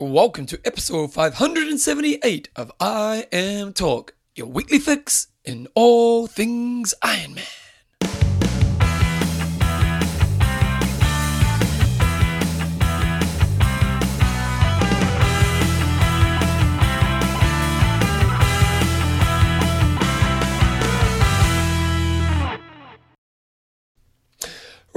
Welcome to episode 578 of IMTalk, your weekly fix in all things Iron Man.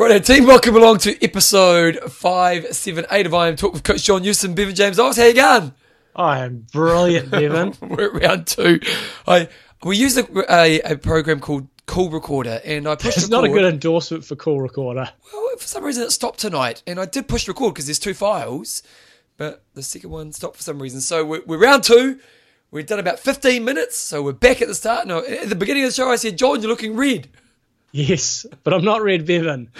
Right, team, welcome along to episode 578 of IMTalk with Coach John Newsom, Bevan James Oz. How you going? I am brilliant, Bevan. We're at round two. I we use a, a, a program called Call Recorder, and I pushed it's not a good endorsement for Call Recorder. Well, for some reason it stopped tonight, and I did push record because there's two files, but the second one stopped for some reason. So we're, we're round two. We've done about 15 minutes, so we're back at the start. Now, at the beginning of the show, I said, John, you're looking red. Yes, but I'm not Red Bevan.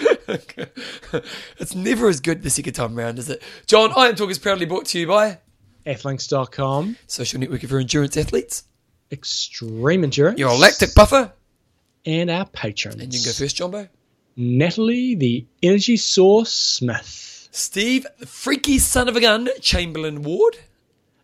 it's never as good the second time round, is it? John, IMTalk is proudly brought to you by Athlinks.com, Social Network for Endurance Athletes, Extreme Endurance, your lactic buffer, and our patrons. and you can go first, Jumbo. Natalie, the Energy Source Smith, Steve, the freaky son of a gun, Chamberlain Ward.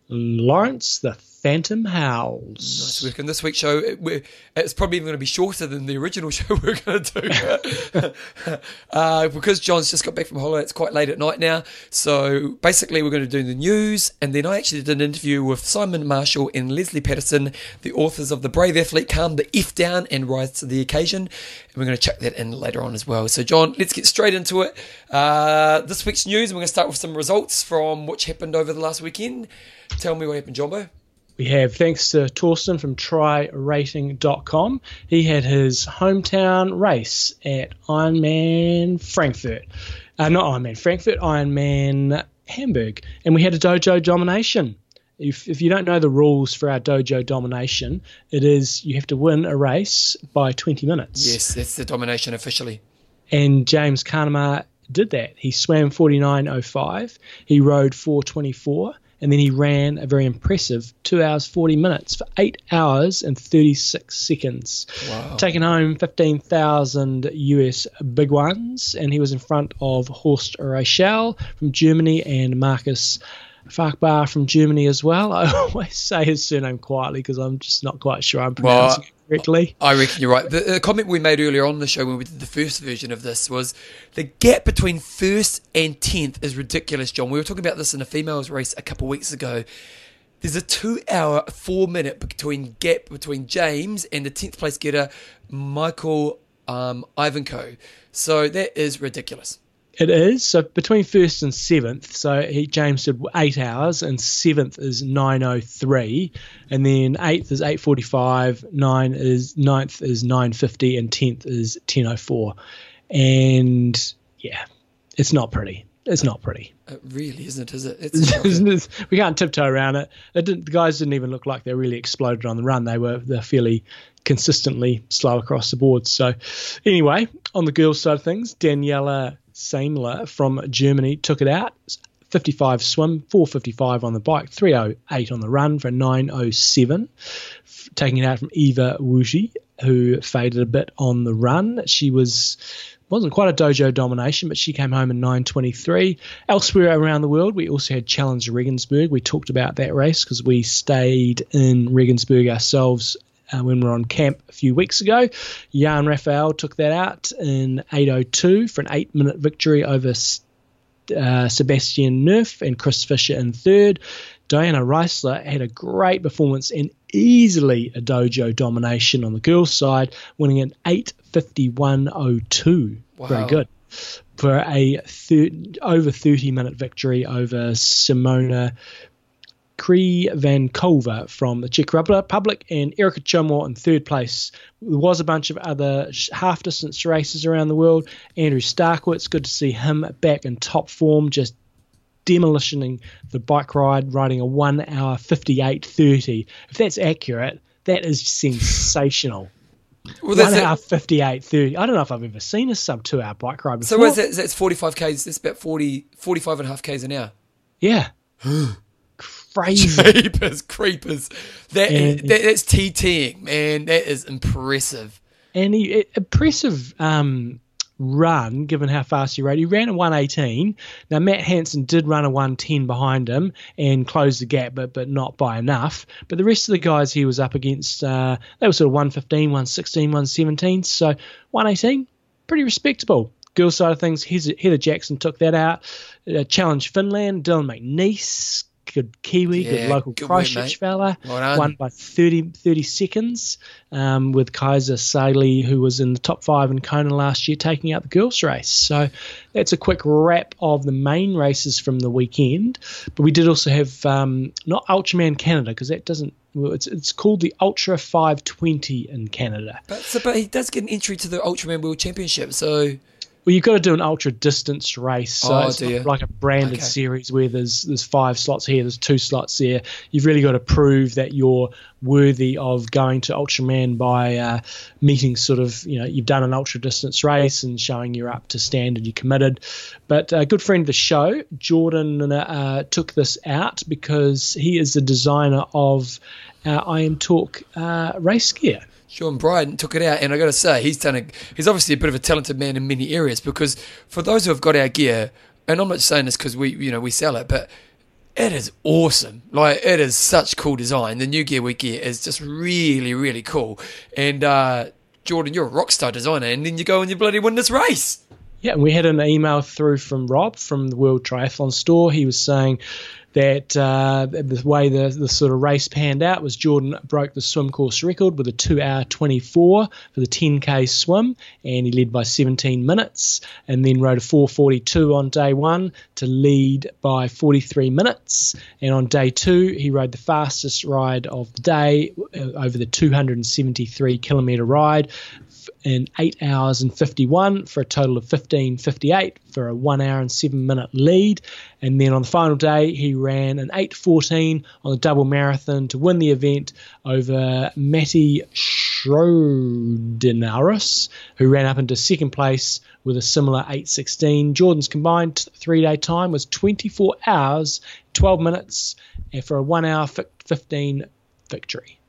Lawrence, the Phantom Howls. Nice work on this week's show. It, it's probably even going to be shorter than the original show we're going to do. uh, because John's just got back from holiday, it's quite late at night now. So basically, we're going to do the news. And then I actually did an interview with Simon Marshall and Lesley Paterson, the authors of The Brave Athlete Calm the F Down and Rise to the Occasion. And we're going to check that in later on as well. So, John, let's get straight into it. Uh, this week's news, we're going to start with some results from which happened over the last weekend. Tell me what happened, Jumbo. We have thanks to Torsten from trirating.com. He had his hometown race at Ironman Frankfurt. Uh, not Ironman Frankfurt, Ironman Hamburg. And we had a dojo domination. If, if you don't know the rules for our dojo domination, it is you have to win a race by 20 minutes. Yes, that's the domination officially. And James Cunnama did that. He swam 49.05, he rode 424, and then he ran a very impressive 2 hours 40 minutes for 8 hours and 36 seconds. Wow. Taking home 15,000 US big ones, and he was in front of Horst Reichel from Germany and Markus Fachbach from Germany as well. I always say his surname quietly because I'm just not quite sure I'm pronouncing it I reckon you're right. The, the comment we made earlier on the show when we did the first version of this was the gap between first and tenth is ridiculous, John. We were talking about this in a females race a couple of weeks ago. There's a two hour, four minute between gap between James and the tenth place getter, Michael um, Ivanko. So that is ridiculous. It is so between first and seventh. So he James did eight hours, and seventh is nine oh three, and then eighth is eight forty five. Nine is ninth is nine fifty, and tenth is ten oh four. And yeah, it's not pretty. It's not pretty. It really isn't, is it? It's. We can't tiptoe around it. it didn't, the guys didn't even look like they really exploded on the run. They were they're fairly consistently slow across the board. So anyway, on the girls' side of things, Daniela Sämmler from Germany took it out. 55 swim, 455 on the bike, 308 on the run for 907. F- Taking it out from Eva Wutti, who faded a bit on the run. She was wasn't quite a dojo domination, but she came home in 9:23. Elsewhere around the world, we also had Challenge Regensburg. We talked about that race because we stayed in Regensburg ourselves uh, when we were on camp a few weeks ago. Jan Raphael took that out in 8:02 for an eight-minute victory over uh, Sebastian Nerf and Chris Fisher in third. Diana Riesler had a great performance and easily a dojo domination on the girls' side, winning an 8:51.02. Wow. Very good for a thir- over 30 minute victory over Simona Krivankova from the Czech Republic and Erica Csomor in third place. There was a bunch of other half distance races around the world. Andrew Starykowicz, good to see him back in top form, just demolishing the bike ride, riding a 1 hour 58.30. If that's accurate, that is sensational. Well, 1 that's it. hour 58.30. I don't know if I've ever seen a sub 2 hour bike ride before. So what's that? That's 45 k's. That's about 40, 45 and a half k's an hour. Yeah. Crazy. Creepers, creepers. That, that that's TTing, man. That is impressive. and he, impressive um, run, given how fast he rode. He ran a 118. Now, Matt Hanson did run a 110 behind him and close the gap, but but not by enough. But the rest of the guys he was up against, uh, they were sort of 115, 116, 117. So 118, pretty respectable. Girls side of things, Heather Jackson took that out. Uh, challenged Finland, Dylan McNeice good Kiwi, yeah, good local good Christchurch fella. Well won by 30, 30 seconds um, with Kaisa Sali, who was in the top five in Kona last year, taking out the girls' race. So that's a quick wrap of the main races from the weekend. But we did also have um, not Ultraman Canada because that doesn't. Well, it's it's called the Ultra 520 in Canada. But so, but he does get an entry to the Ultraman World Championship. So well, you've got to do an ultra distance race, so oh, it's like a branded okay. series where there's there's five slots here, there's two slots there. You've really got to prove that you're worthy of going to Ultraman by uh, meeting sort of you know you've done an ultra distance race and showing you're up to standard, you're committed. But a good friend of the show, Jordan, uh, took this out because he is the designer of our IMTalk uh, race gear. Sean Bryden took it out, and I got to say, he's done a. He's obviously a bit of a talented man in many areas because for those who have got our gear, and I'm not saying this because we, you know, we sell it, but it is awesome. Like it is such cool design. The new gear we get is just really, really cool. And uh, Jordan, you're a rock star designer, and then you go and you bloody win this race. Yeah, and we had an email through from Rob from the World Triathlon Store. He was saying that uh, the way the, the sort of race panned out was Jordan broke the swim course record with a 2 hour 24 for the 10k swim, and he led by 17 minutes, and then rode a 442 on day one to lead by 43 minutes. And on day two, he rode the fastest ride of the day uh, over the 273 kilometre ride in 8 hours and 51 for a total of 15.58 for a 1 hour and 7 minute lead. And then on the final day, he ran an 8.14 on the double marathon to win the event over Matty Schrodenaris, who ran up into second place with a similar 8.16. Jordan's combined three day time was 24 hours, 12 minutes, for a 1 hour 15 victory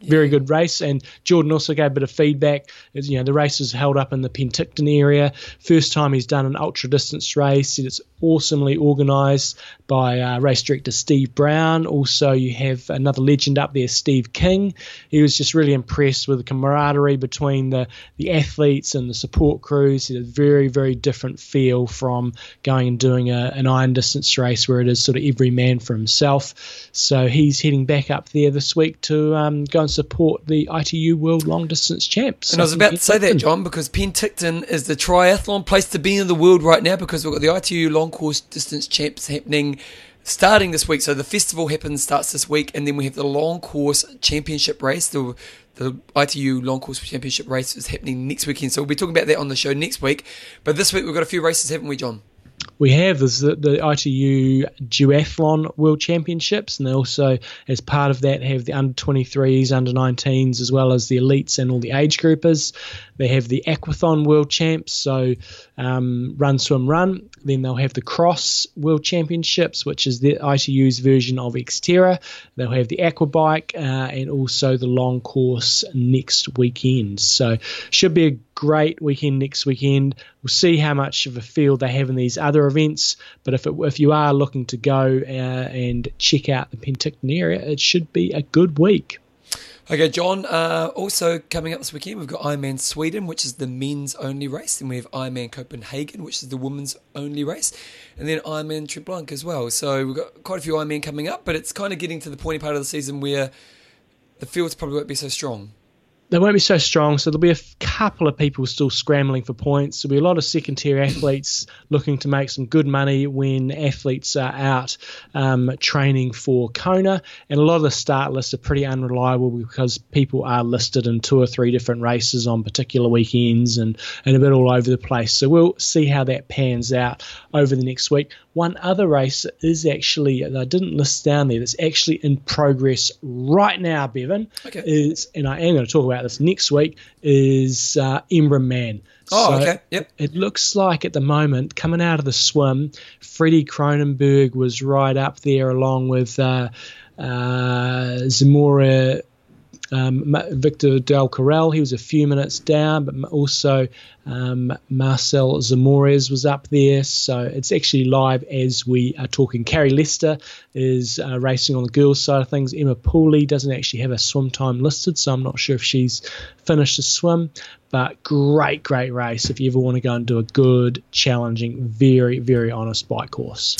very good race. And Jordan also gave a bit of feedback. As, you know, the race is held up in the Penticton area. First time he's done an ultra distance race. It's awesomely organised by uh, race director Steve Brown. Also, you have another legend up there, Steve King. He was just really impressed with the camaraderie between the, the athletes and the support crews. It's a very, very different feel from going and doing a, an iron distance race where it is sort of every man for himself. So he's heading back up there this week to um, go and support the ITU World Long Distance Champs. And I was about to say that, John, because Penticton is the triathlon place to be in the world right now because we've got the ITU Long Course Distance Champs happening starting this week. So the festival happens starts this week, and then we have the long course championship race. The the ITU long course championship race is happening next weekend. So we'll be talking about that on the show next week. But this week we've got a few races, haven't we, John? We have is the, the ITU Duathlon World Championships, and they also, as part of that, have the under 23s, under 19s, as well as the elites and all the age groupers. They have the Aquathon World Champs, so um, run, swim, run. Then they'll have the Cross World Championships, which is the ITU's version of Xterra. They'll have the Aquabike uh, and also the long course next weekend. So should be a great weekend next weekend. We'll see how much of a field they have in these other events. But if it, if you are looking to go uh, and check out the Penticton area, it should be a good week. Okay, John. Uh, also coming up this weekend, we've got Ironman Sweden, which is the men's only race. Then we have Ironman Copenhagen, which is the women's only race. And then Ironman Tremblant as well. So we've got quite a few Ironman coming up, but it's kind of getting to the pointy part of the season where the fields probably won't be so strong they won't be so strong. So there'll be a couple of people still scrambling for points. There'll be a lot of second tier athletes looking to make some good money when athletes are out um, training for Kona. And a lot of the start lists are pretty unreliable because people are listed in two or three different races on particular weekends and, and a bit all over the place. So we'll see how that pans out over the next week. One other race is actually, I didn't list down there, that's actually in progress right now, Bevan. Okay. Is, and I am going to talk about this next week, is uh, Man. Oh, so okay. Yep. It looks like at the moment, coming out of the swim, Freddie Croneborg was right up there along with uh, uh, Zamora Um, Victor Del Corral, he was a few minutes down, but also um, Marcel Zamora was up there. So it's actually live as we are talking. Carrie Lester is uh, racing on the girls' side of things. Emma Pooley doesn't actually have a swim time listed, so I'm not sure if she's finished a swim. But great, great race if you ever want to go and do a good, challenging, very, very honest bike course.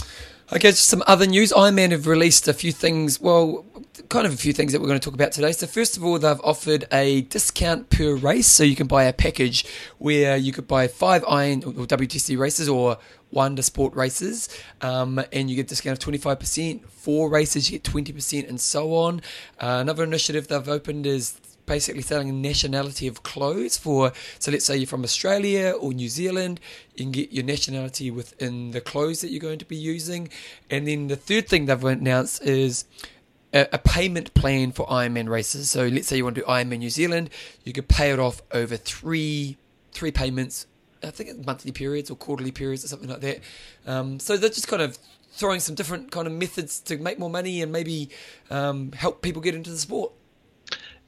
Okay, just some other news. Ironman have released a few things. Well, kind of a few things that we're going to talk about today. So, first of all, they've offered a discount per race. So, you can buy a package where you could buy five Iron or WTC races or Wanda Sport races, um, and you get a discount of 25%. Four races, you get 20%, and so on. Uh, another initiative they've opened is basically selling a nationality of clothes for so let's say you're from Australia or New Zealand you can get your nationality within the clothes that you're going to be using. And then the third thing they've announced is a, payment plan for Ironman races. So let's say you want to do Ironman New Zealand you could pay it off over three three payments I think it's monthly periods or quarterly periods or something like that. Um, so they're just kind of throwing some different kind of methods to make more money and maybe um, help people get into the sport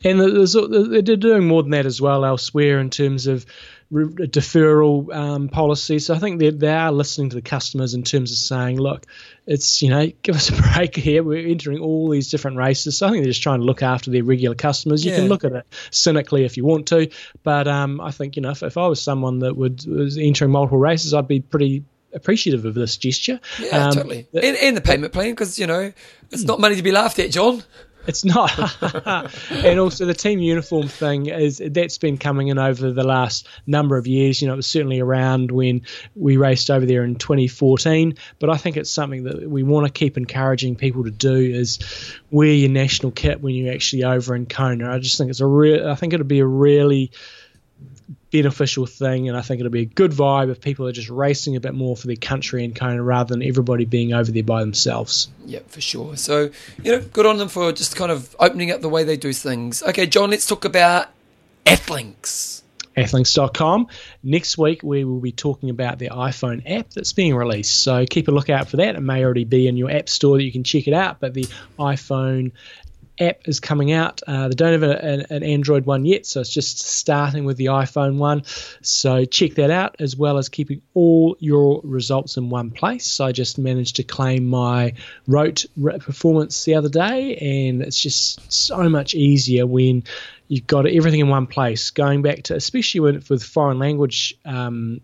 and they're doing more than that as well elsewhere in terms of deferral um, policies. So I think they, they are listening to the customers in terms of saying, look, it's, you know, give us a break here. We're entering all these different races. So I think they're just trying to look after their regular customers. You yeah. can look at it cynically if you want to. But um, I think, you know, if, if I was someone that would was entering multiple races, I'd be pretty appreciative of this gesture. Yeah, um, totally. And, and the payment plan, because, you know, it's not money to be laughed at, John. It's not. and also the team uniform thing is that's been coming in over the last number of years. You know, it was certainly around when we raced over there in 2014. But I think it's something that we want to keep encouraging people to do is wear your national kit when you're actually over in Kona. I just think it's a real. I think it'll be a really beneficial thing, and I think it'll be a good vibe if people are just racing a bit more for their country and kind of rather than everybody being over there by themselves. Yeah, for sure. So you know, good on them for just kind of opening up the way they do things. Okay, John, let's talk about Athlinks. Athlinks.com. Next week, we will be talking about the iPhone app that's being released. So keep a lookout for that. It may already be in your app store that you can check it out, but the iPhone app is coming out. Uh, they don't have an, an, Android one yet, so it's just starting with the iPhone one. So check that out, as well as keeping all your results in one place. I just managed to claim my Roth performance the other day, and it's just so much easier when you've got everything in one place. Going back to, especially with, with foreign language um,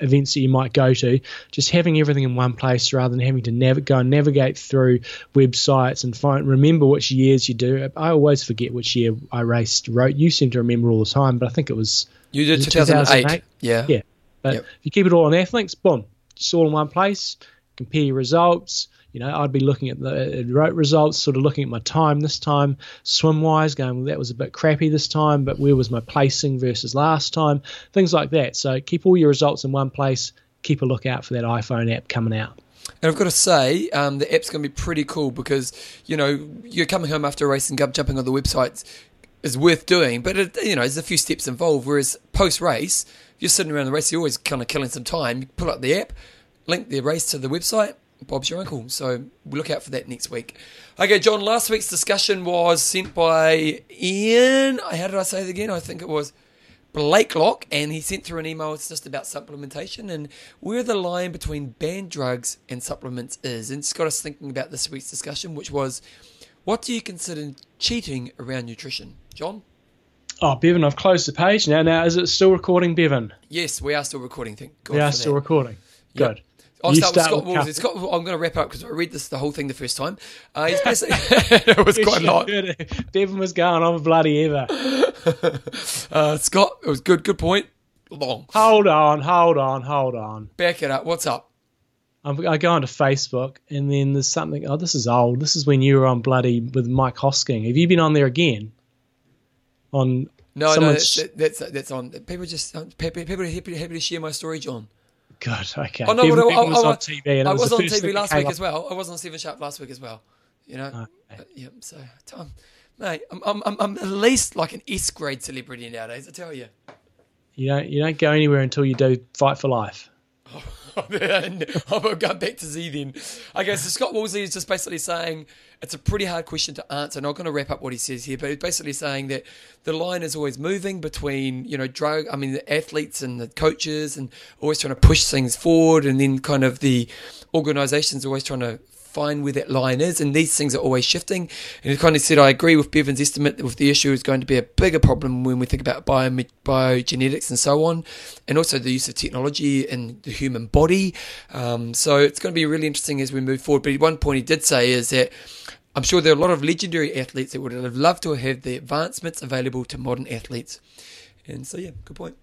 events that you might go to, just having everything in one place rather than having to nav- go and navigate through websites and find remember which years you do. I always forget which year I raced. Roth you seem to remember all the time, but I think it was you did 2008. 2008. Yeah, yeah. But yep. if you keep it all on Athlinks, boom, it's all in one place. Compare your results you know, I'd be looking at the road results, sort of looking at my time this time, swim wise, going, well, that was a bit crappy this time, but where was my placing versus last time? Things like that. So keep all your results in one place. Keep a lookout for that iPhone app coming out. And I've got to say, um, the app's going to be pretty cool because, you know, you're coming home after a race and jumping on the websites is worth doing, but, it, you know, there's a few steps involved. Whereas post race, you're sitting around the race, you're always kind of killing some time. You pull up the app, link the race to the website, Bob's your uncle. So we'll look out for that next week. Okay, John, last week's discussion was sent by Ian. How did I say it again? I think it was Blakelock, and he sent through an email. It's just about supplementation and where the line between banned drugs and supplements is. And it's got us thinking about this week's discussion, which was what do you consider cheating around nutrition? John? Oh, Bevan, I've closed the page now. Now, is it still recording, Bevan? Yes, we are still recording. Thank God we are still recording. Good. Yep. I'll you start, start with Scott Walls. Scott, I'm going to wrap up because I read this the whole thing the first time. Uh, he's basically it was quite a lot. Devon was going on bloody ever. uh, Scott, it was good. Good point. Long. Hold on, hold on, hold on. Back it up. What's up? I'm, I go onto Facebook and then there's something. Oh, this is old. This is when you were on bloody with Mike Hosking. Have you been on there again? On no, no, that's, that's, that's on. People just people, people are happy, happy to share my story, John. God, okay. Oh, no, no, I, was on TV. And I was, was on TV last week up. as well. I was on Seven Sharp last week as well. You know, okay. uh, yeah. So, Tom, mate, I'm, I'm, I'm, I'm at least like an S grade celebrity nowadays. I tell you. You don't, you don't go anywhere until you do fight for life. I'll go back to Z then. Okay, so Scott Woolsey is just basically saying it's a pretty hard question to answer. Not going to wrap up what he says here, but he's basically saying that the line is always moving between, you know, drug, I mean, the athletes and the coaches and always trying to push things forward. And then kind of the organizations always trying to find where that line is, and these things are always shifting. And he kind of said, I agree with Bevan's estimate that the issue is going to be a bigger problem when we think about bio, biogenetics and so on, and also the use of technology in the human body. Um, so it's going to be really interesting as we move forward. But one point he did say is that I'm sure there are a lot of legendary athletes that would have loved to have the advancements available to modern athletes. And so, yeah, good point.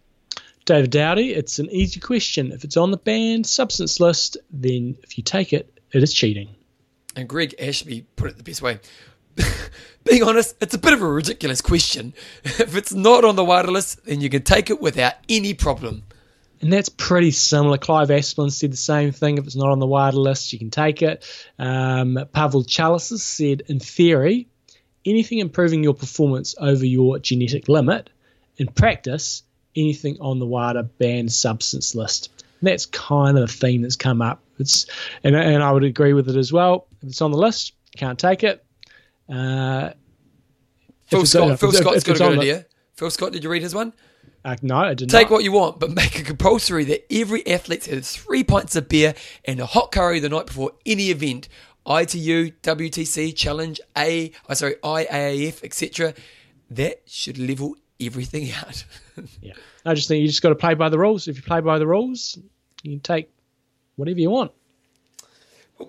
David Dowdy, it's an easy question. If it's on the banned substance list, then if you take it, it is cheating. And Greg Ashby put it the best way. Being honest, it's a bit of a ridiculous question. If it's not on the WADA list, then you can take it without any problem. And that's pretty similar. Clive Asplund said the same thing. If it's not on the WADA list, you can take it. Um, Pavel Chalisis said, in theory, anything improving your performance over your genetic limit. In practice, anything on the WADA banned substance list. And that's kind of the theme that's come up. It's and, and I would agree with it as well. If it's on the list, can't take it. Uh, Phil Scott. Phil Scott's got a good idea. The, Phil Scott, did you read his one? Uh, no, I did not. Take not. what you want, but make it compulsory that every athlete has three pints of beer and a hot curry the night before any event. ITU, WTC, Challenge, A, oh, sorry, IAAF, etc. That should level everything out. yeah, I just think you just got to play by the rules. If you play by the rules, you can take whatever you want.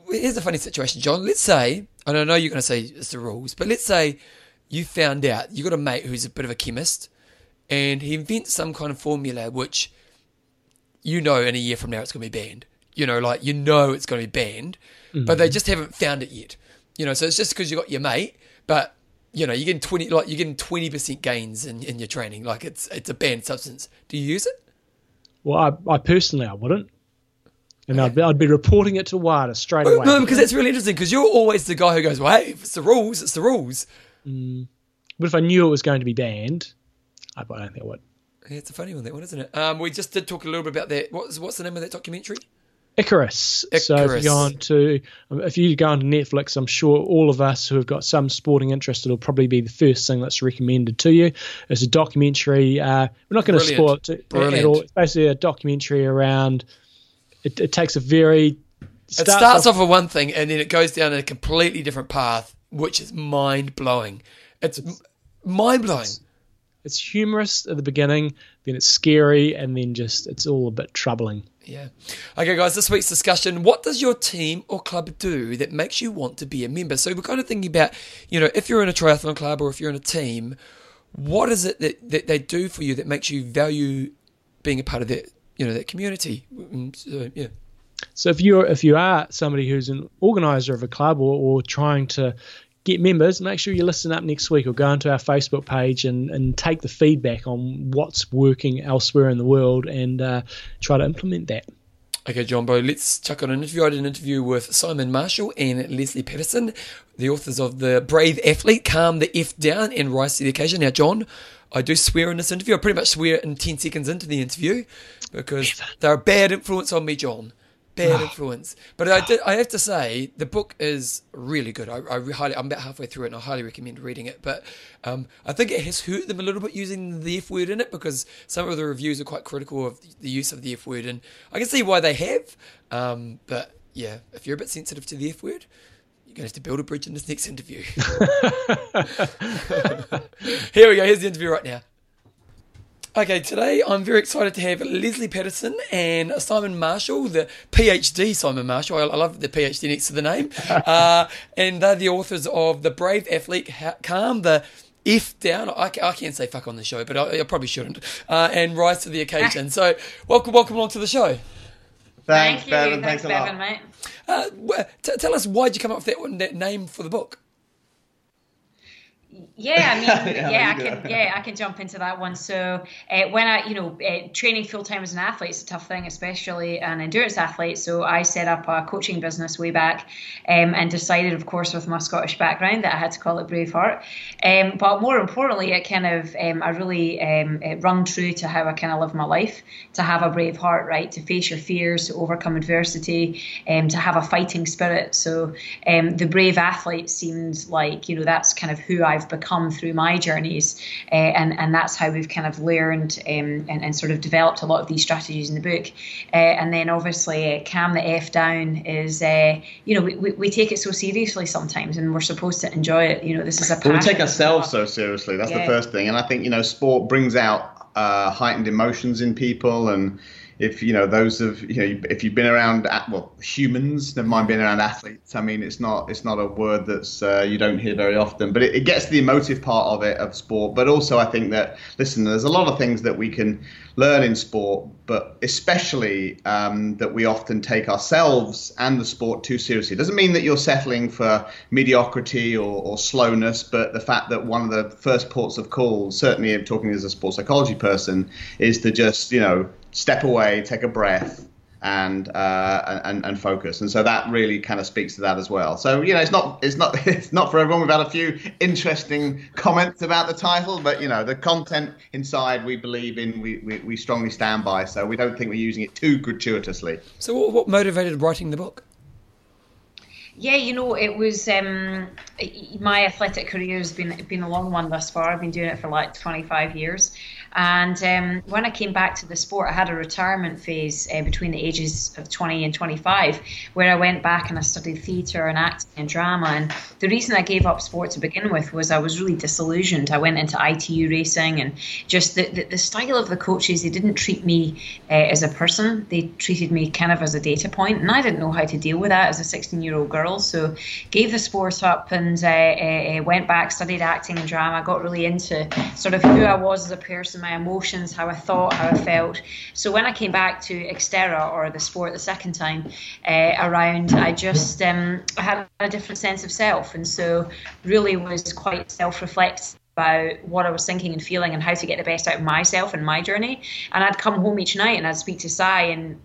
Here's a funny situation, John. Let's say, and I know you're going to say it's the rules, but let's say you found out you got a mate who's a bit of a chemist, and he invents some kind of formula which you know in a year from now it's going to be banned. You know, like you know it's going to be banned, mm-hmm. but they just haven't found it yet. You know, so it's just because you got your mate, but you know, you're getting twenty like you're getting twenty percent gains in, in your training. Like it's it's a banned substance. Do you use it? Well, I, I personally I wouldn't. And okay. I'd, be, I'd be reporting it to WADA straight away. No, because that's really interesting because you're always the guy who goes, well, hey, if it's the rules, it's the rules. Mm. But if I knew it was going to be banned, I don't think I would. Yeah, it's a funny one, that one, isn't it? Um, we just did talk a little bit about that. What's, what's the name of that documentary? Icarus. Icarus. So if you go on to if you go on to Netflix, I'm sure all of us who have got some sporting interest, it'll probably be the first thing that's recommended to you. It's a documentary. Uh, we're not going to spoil it at all. It's basically a documentary around it, it takes a very starts it starts off, off with one thing and then it goes down a completely different path, which is mind blowing. It's, it's mind blowing. It's, it's humorous at the beginning, then it's scary, and then just it's all a bit troubling. Yeah. Okay, guys, this week's discussion what does your team or club do that makes you want to be a member? So, we're kind of thinking about, you know, if you're in a triathlon club or if you're in a team, what is it that, that they do for you that makes you value being a part of that you know that community. Mm, so, yeah. So if you're if you are somebody who's an organizer of a club or, or trying to get members, make sure you listen up next week or go onto our Facebook page and, and take the feedback on what's working elsewhere in the world and uh, try to implement that. Okay, Jumbo, let's chuck on an interview. I did an interview with Simon Marshall and Lesley Paterson, the authors of The Brave Athlete, Calm the F Down and Rise to the Occasion. Now, John, I do swear in this interview. I pretty much swear in 10 seconds into the interview because they're a bad influence on me, John. Bad influence. But I did. I have to say the book is really good. I, I highly. I'm about halfway through it, and I highly recommend reading it. But um, I think it has hurt them a little bit using the F word in it because some of the reviews are quite critical of the use of the F word, and I can see why they have. Um, but yeah, if you're a bit sensitive to the F word, you're going to have to build a bridge in this next interview. Here we go. Here's the interview right now. Okay, today I'm very excited to have Lesley Paterson and Simon Marshall, the PhD Simon Marshall. I, love the PhD next to the name. Uh, and they're the authors of The Brave Athlete, Calm the if Down. I, I can't say fuck on the show, but I, I probably shouldn't. Uh, and Rise to the Occasion. So, welcome, welcome along to the show. Thanks, Thank you. Bevan. Thanks, Thanks Bevan, mate. Uh, t- tell us why'd you come up with that, that name for the book? Yeah, I mean, yeah, yeah I can, yeah, I can jump into that one. So uh, when I, you know, uh, training full time as an athlete is a tough thing, especially an endurance athlete. So I set up a coaching business way back, um, and decided, of course, with my Scottish background, that I had to call it Braveheart. Um, but more importantly, it kind of, um, I really um, rung true to how I kind of live my life. To have a brave heart, right? To face your fears, to overcome adversity, um, to have a fighting spirit. So um, the brave athlete seemed like, you know, that's kind of who I've become through my journeys, uh, and and that's how we've kind of learned um, and, and sort of developed a lot of these strategies in the book. Uh, and then obviously, uh, calm the f down is uh, you know we, we, we, take it so seriously sometimes, and we're supposed to enjoy it. You know, this is a well, we take ourselves so seriously. That's yeah. the first thing, and I think you know sport brings out uh, heightened emotions in people and if you know those of you know if you've been around well humans never mind being around athletes i mean it's not it's not a word that's uh, you don't hear very often but it, it, gets the emotive part of it of sport but also i think that listen there's a lot of things that we can learn in sport but especially um, that we often take ourselves and the sport too seriously. It doesn't mean that you're settling for mediocrity or, or slowness but the fact that one of the first ports of call certainly talking as a sports psychology person is to just you know step away, take a breath, and uh, and and focus. And so that really kind of speaks to that as well. So you know, it's not it's not it's not for everyone. We've had a few interesting comments about the title, but you know, the content inside we believe in, we we, we strongly stand by. So we don't think we're using it too gratuitously. So what, what motivated writing the book? Yeah, you know, it was um, my athletic career has been been a long one thus far. I've been doing it for like 25 years, and um, when I came back to the sport, I had a retirement phase uh, between the ages of 20 and 25, where I went back and I studied theatre and acting and drama. And the reason I gave up sport to begin with was I was really disillusioned. I went into ITU racing and just the, the, the style of the coaches, they didn't treat me uh, as a person. They treated me kind of as a data point, and I didn't know how to deal with that as a 16 year old girl. So gave the sport up and uh, uh, went back, studied acting and drama, got really into sort of who I was as a person my emotions, how I thought, how I felt. So when I came back to Xterra or the sport the second time uh, around, I just um, I had a different sense of self, and so really was quite self-reflective about what I was thinking and feeling and how to get the best out of myself and my journey. And I'd come home each night and I'd speak to Si and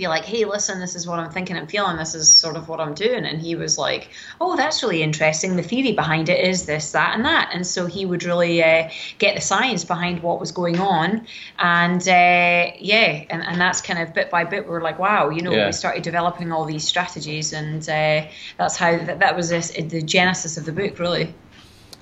be like, hey, listen, this is what I'm thinking and feeling. This is sort of what I'm doing. And he was like, oh, that's really interesting. The theory behind it is this, that, and that. And so he would really uh, get the science behind what was going on. And uh, yeah, and, and that's kind of bit by bit, we are like, wow, you know, yeah. we started developing all these strategies. And uh, that's how that, that was this, the genesis of the book, really.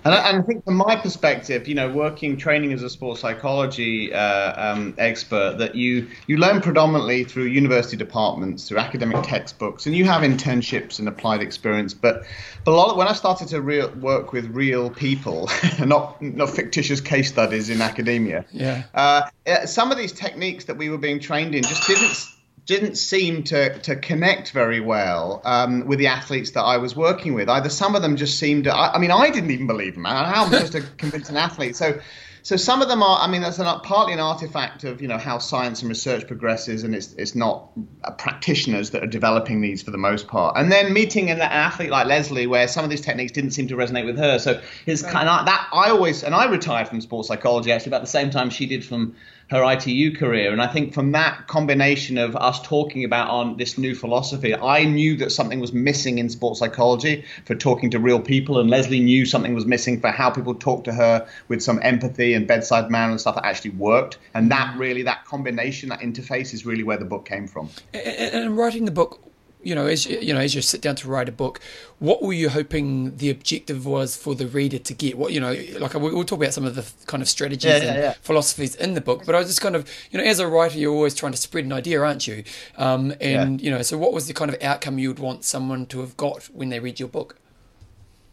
And I, and I, think from my perspective, you know, working training as a sports psychology uh, um, expert, that you you learn predominantly through university departments, through academic textbooks, and you have internships and applied experience. But but a lot of, when I started to real, work with real people, not not fictitious case studies in academia, yeah, uh, some of these techniques that we were being trained in just didn't didn't seem to, to connect very well um, with the athletes that I was working with. Either some of them just seemed to, I, I mean, I didn't even believe them. How am I supposed to convince an athlete? So, so some of them are, I mean, that's an, partly an artifact of, you know, how science and research progresses, and it's, it's not practitioners that are developing these for the most part. And then meeting an athlete like Lesley, where some of these techniques didn't seem to resonate with her. So it's right. kind of that, I always, and I retired from sports psychology actually about the same time she did from her ITU career. And I think from that combination of us talking about on this new philosophy, I knew that something was missing in sports psychology for talking to real people, and Lesley knew something was missing for how people talk to her with some empathy and bedside manner and stuff that actually worked. And that really, that combination, that interface, is really where the book came from. And writing the book, you know, as you, you know, as you sit down to write a book, what were you hoping the objective was for the reader to get? What you know, like we'll talk about some of the kind of strategies yeah, yeah, and yeah. philosophies in the book, but I was just kind of, you know, as a writer, you're always trying to spread an idea, aren't you? Um, and you know, so what was the kind of outcome you would want someone to have got when they read your book?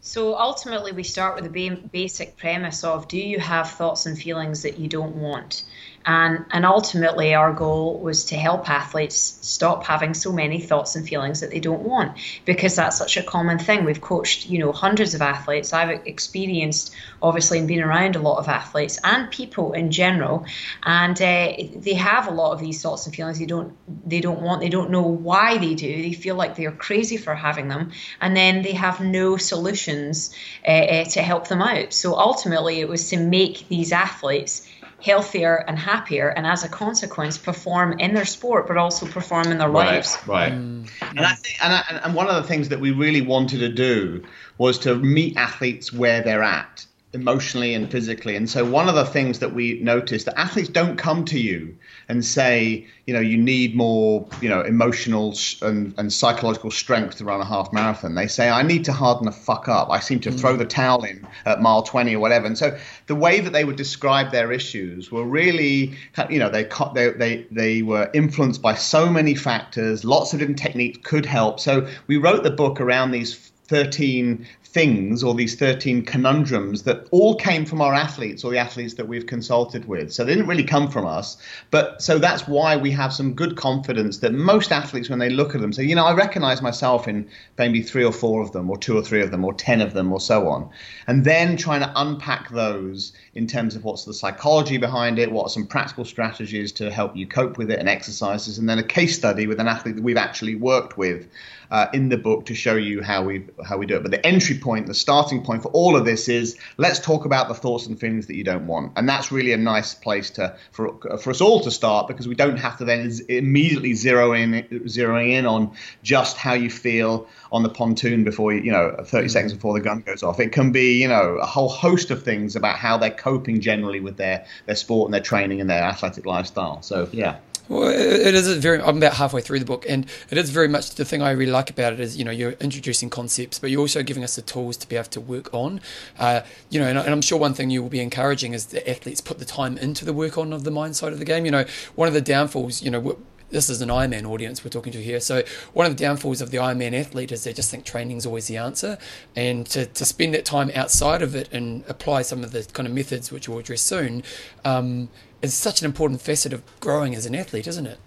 So ultimately, we start with the basic premise of: Do you have thoughts and feelings that you don't want? And, and ultimately, our goal was to help athletes stop having so many thoughts and feelings that they don't want, because that's such a common thing. We've coached, you know, hundreds of athletes. I've experienced, obviously, and been around a lot of athletes and people in general, and uh, they have a lot of these thoughts and feelings they don't they don't want. They don't know why they do. They feel like they're crazy for having them, and then they have no solutions uh, uh, to help them out. So ultimately, it was to make these athletes healthier and happier, and as a consequence, perform in their sport, but also perform in their right, lives. Right. Mm. And I think, and, I, and one of the things that we really wanted to do was to meet athletes where they're at emotionally and physically. And so one of the things that we noticed that athletes don't come to you and say, you know, you need more, you know, emotional and, and psychological strength to run a half marathon. They say, I need to harden the fuck up. I seem to mm. throw the towel in at mile 20 or whatever. And so the way that they would describe their issues were really, you know, they, they, they, they were influenced by so many factors. Lots of different techniques could help. So we wrote the book around these 13 things or these 13 conundrums that all came from our athletes or the athletes that we've consulted with. So they didn't really come from us. But so that's why we have some good confidence that most athletes, when they look at them, say, you know, I recognize myself in maybe three or four of them, or two or three of them, or 10 of them, or so on. And then trying to unpack those in terms of what's the psychology behind it, what are some practical strategies to help you cope with it, and exercises, and then a case study with an athlete that we've actually worked with uh, in the book to show you how we how we do it. But the entry point, the starting point for all of this is let's talk about the thoughts and feelings that you don't want, and that's really a nice place to for for us all to start because we don't have to then immediately zero in zeroing in on just how you feel on the pontoon before you, you know 30 mm-hmm. seconds before the gun goes off. It can be you know a whole host of things about how they're coping generally with their their sport and their training and their athletic lifestyle. So yeah. Well, it is very. I'm about halfway through the book, and it is very much the thing I really like about it is you know you're introducing concepts, but you're also giving us the tools to be able to work on. Uh, you know, and, and, I'm sure one thing you will be encouraging is the athletes put the time into the work on of the mind side of the game. You know, one of the downfalls, you know. This is an Ironman audience we're talking to here. So one of the downfalls of the Ironman athlete is they just think training is always the answer, and to, to spend that time outside of it and apply some of the kind of methods which we'll address soon, um, is such an important facet of growing as an athlete, isn't it?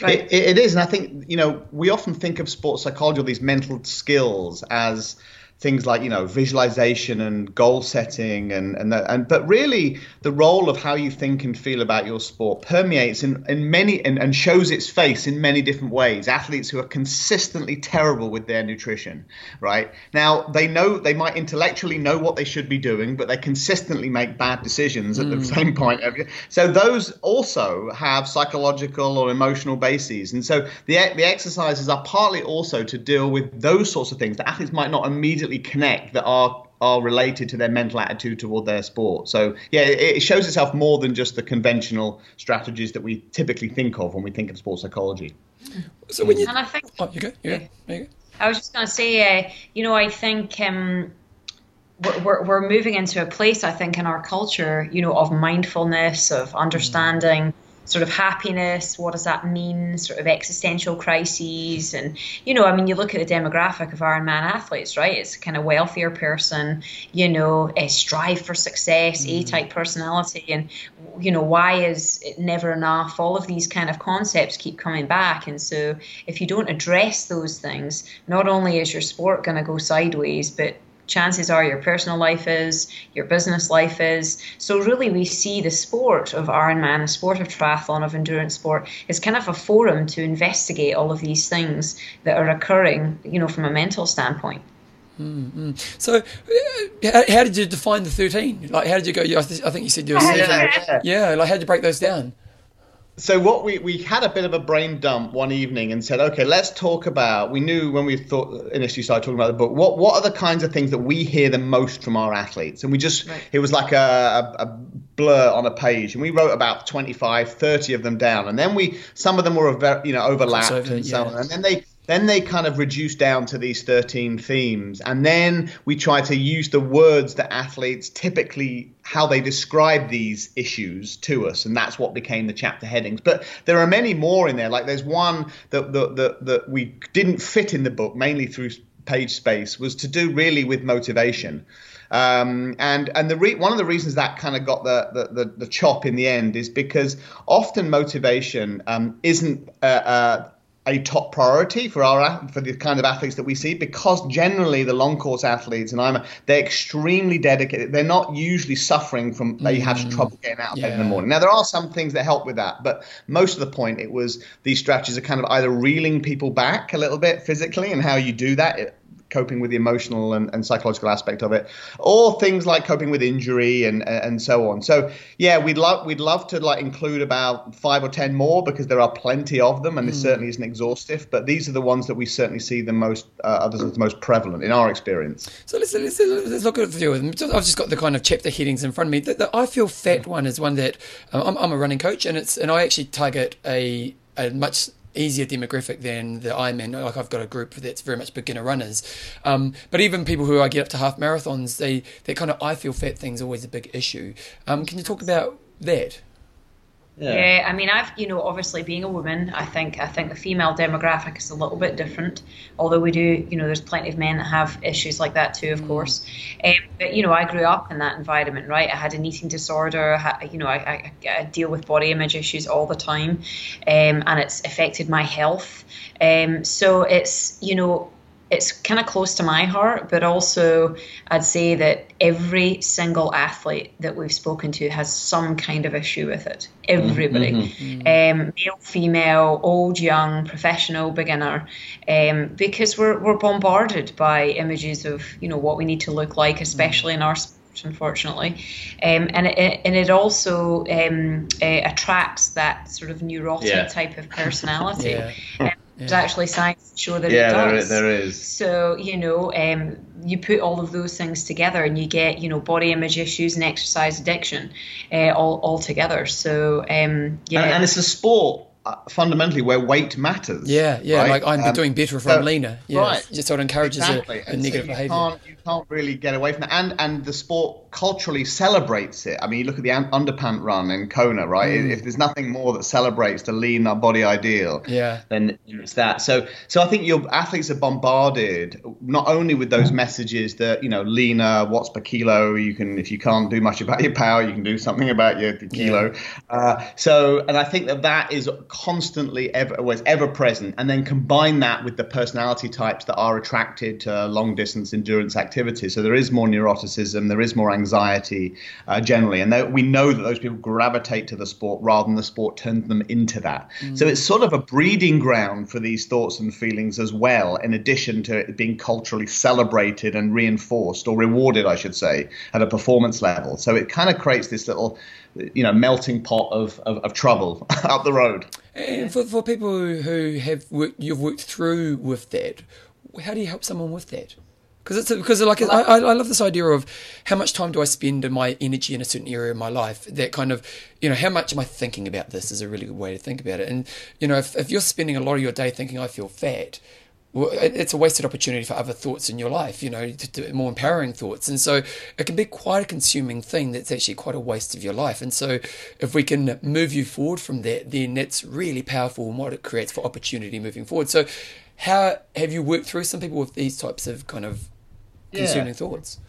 Right. It, it is, and I think you know we often think of sports psychology or these mental skills as things like you know visualization and goal setting and and, and but really the role of how you think and feel about your sport permeates in, in many and, and shows its face in many different ways. Athletes who are consistently terrible with their nutrition right? Now they know they might intellectually know what they should be doing but they consistently make bad decisions at mm. the same point so those also have psychological or emotional bases. And so the the exercises are partly also to deal with those sorts of things that athletes might not immediately connect that are are related to their mental attitude toward their sport. So yeah, it, shows itself more than just the conventional strategies that we typically think of when we think of sports psychology. So when you, and I think, oh, you go, you go, you go. I was just going to say, uh, you know, I think. Um, we're, we're moving into a place, I think, in our culture, you know, of mindfulness, of understanding sort of happiness what does that mean sort of existential crises and you know i mean you look at the demographic of ironman athletes right it's kind of wealthier person you know a strive for success mm. a-type personality and you know why is it never enough all of these kind of concepts keep coming back and so if you don't address those things not only is your sport going to go sideways but chances are your personal life is, your business life is. So really we see the sport of Ironman, the sport of triathlon, of endurance sport, is kind of a forum to investigate all of these things that are occurring, you know, from a mental standpoint. Mm-hmm. So, uh, how, did you define the thirteen? Like, how did you go? I, th- I think you said you were yeah, yeah. Like, how did you break those down? So what we we had a bit of a brain dump one evening and said, okay, let's talk about. We knew when we thought initially started talking about the book, what what are the kinds of things that we hear the most from our athletes? And we just right. it was like a, a, a, blur on a page, and we wrote about 25, 30 of them down, and then we some of them were you know overlapped and so on, and then they then they kind of reduce down to these 13 themes. And then we try to use the words that athletes typically, how they describe these issues to us. And that's what became the chapter headings. But there are many more in there. Like there's one that, that, that, that we didn't fit in the book, mainly through page space was to do really with motivation. Um, and and the re- one of the reasons that kind of got the, the, the, the, chop in the end is because often motivation um, isn't uh, uh, a top priority for our for the kind of athletes that we see because generally the long course athletes and I'm they're extremely dedicated. They're not usually suffering from they have mm. trouble getting out of yeah. bed in the morning. Now there are some things that help with that, but most of the point it was these strategies are kind of either reeling people back a little bit physically and how you do that coping with the emotional and, and, psychological aspect of it, or things like coping with injury and and so on. So yeah, we'd love we'd love to like include about five or ten more because there are plenty of them, and this mm. certainly isn't exhaustive. But these are the ones that we certainly see the most uh, others the most prevalent in our experience. So let's let's, let's look at a few of them. I've just got the kind of chapter headings in front of me. The, the I feel fat one is one that uh, I'm, I'm a running coach, and it's and I actually target a a much easier demographic than the Ironman. Like I've got a group that's very much beginner runners, um, but even people who I get up to half marathons, they that kind of I feel fat thing's always a big issue. Um, can you talk about that? Yeah. yeah. I mean, I've you know, obviously being a woman, I think I think the female demographic is a little bit different. Although we do, you know, there's plenty of men that have issues like that too, of mm. course. Um, but you know, I grew up in that environment, right? I had an eating disorder. I, you know, I, I, I, deal with body image issues all the time, um, and it's affected my health. Um, so it's you know, it's kind of close to my heart, but also I'd say that every single athlete that we've spoken to has some kind of issue with it. Everybody, mm-hmm. um, male, female, old, young, professional, beginner, um, because we're we're bombarded by images of you know what we need to look like, especially in our sport, unfortunately, um, and it, and it also um, uh, attracts that sort of neurotic yeah. type of personality. yeah. Um, there's actually science to show that yeah, it does. There, there is. So, you know, um, you put all of those things together and you get, you know, body image issues and exercise addiction uh, all, all together. So, um, yeah. And, and it's a sport uh, fundamentally where weight matters. Yeah, yeah. Right? Like I'm um, doing better if so, I'm leaner. Yeah, right. Just sort of encourages exactly. a, a negative so you behavior. Can't, you can't really get away from that. And and the sport culturally celebrates it. I mean, you look at the underpant run in Kona, right? Mm. If there's nothing more that celebrates the lean body ideal, yeah, then it's that. So so I think your athletes are bombarded not only with those messages that you know leaner, watts per kilo. You can if you can't do much about your power, you can do something about your, your kilo. Yeah. Uh, so and I think that that is constantly ever was ever present, and then combine that with the personality types that are attracted to long distance endurance activities. So there is more neuroticism, there is more anxiety uh, generally, and that we know that those people gravitate to the sport rather than the sport turns them into that. Mm. So it's sort of a breeding ground for these thoughts and feelings as well, in addition to it being culturally celebrated and reinforced or rewarded, I should say, at a performance level. So it kind of creates this little you know melting pot of, of, of trouble up the road. And for, for people who have worked, you've worked through with that, how do you help someone with that? Because it's because like I, I love this idea of how much time do I spend in my energy in a certain area of my life. That kind of you know how much am I thinking about this is a really good way to think about it. And you know if if you're spending a lot of your day thinking I feel fat, it's a wasted opportunity for other thoughts in your life, you know, more empowering thoughts. And so it can be quite a consuming thing that's actually quite a waste of your life. And so if we can move you forward from that, then that's really powerful and what it creates for opportunity moving forward. So how have you worked through some people with these types of kind of consuming yeah. thoughts?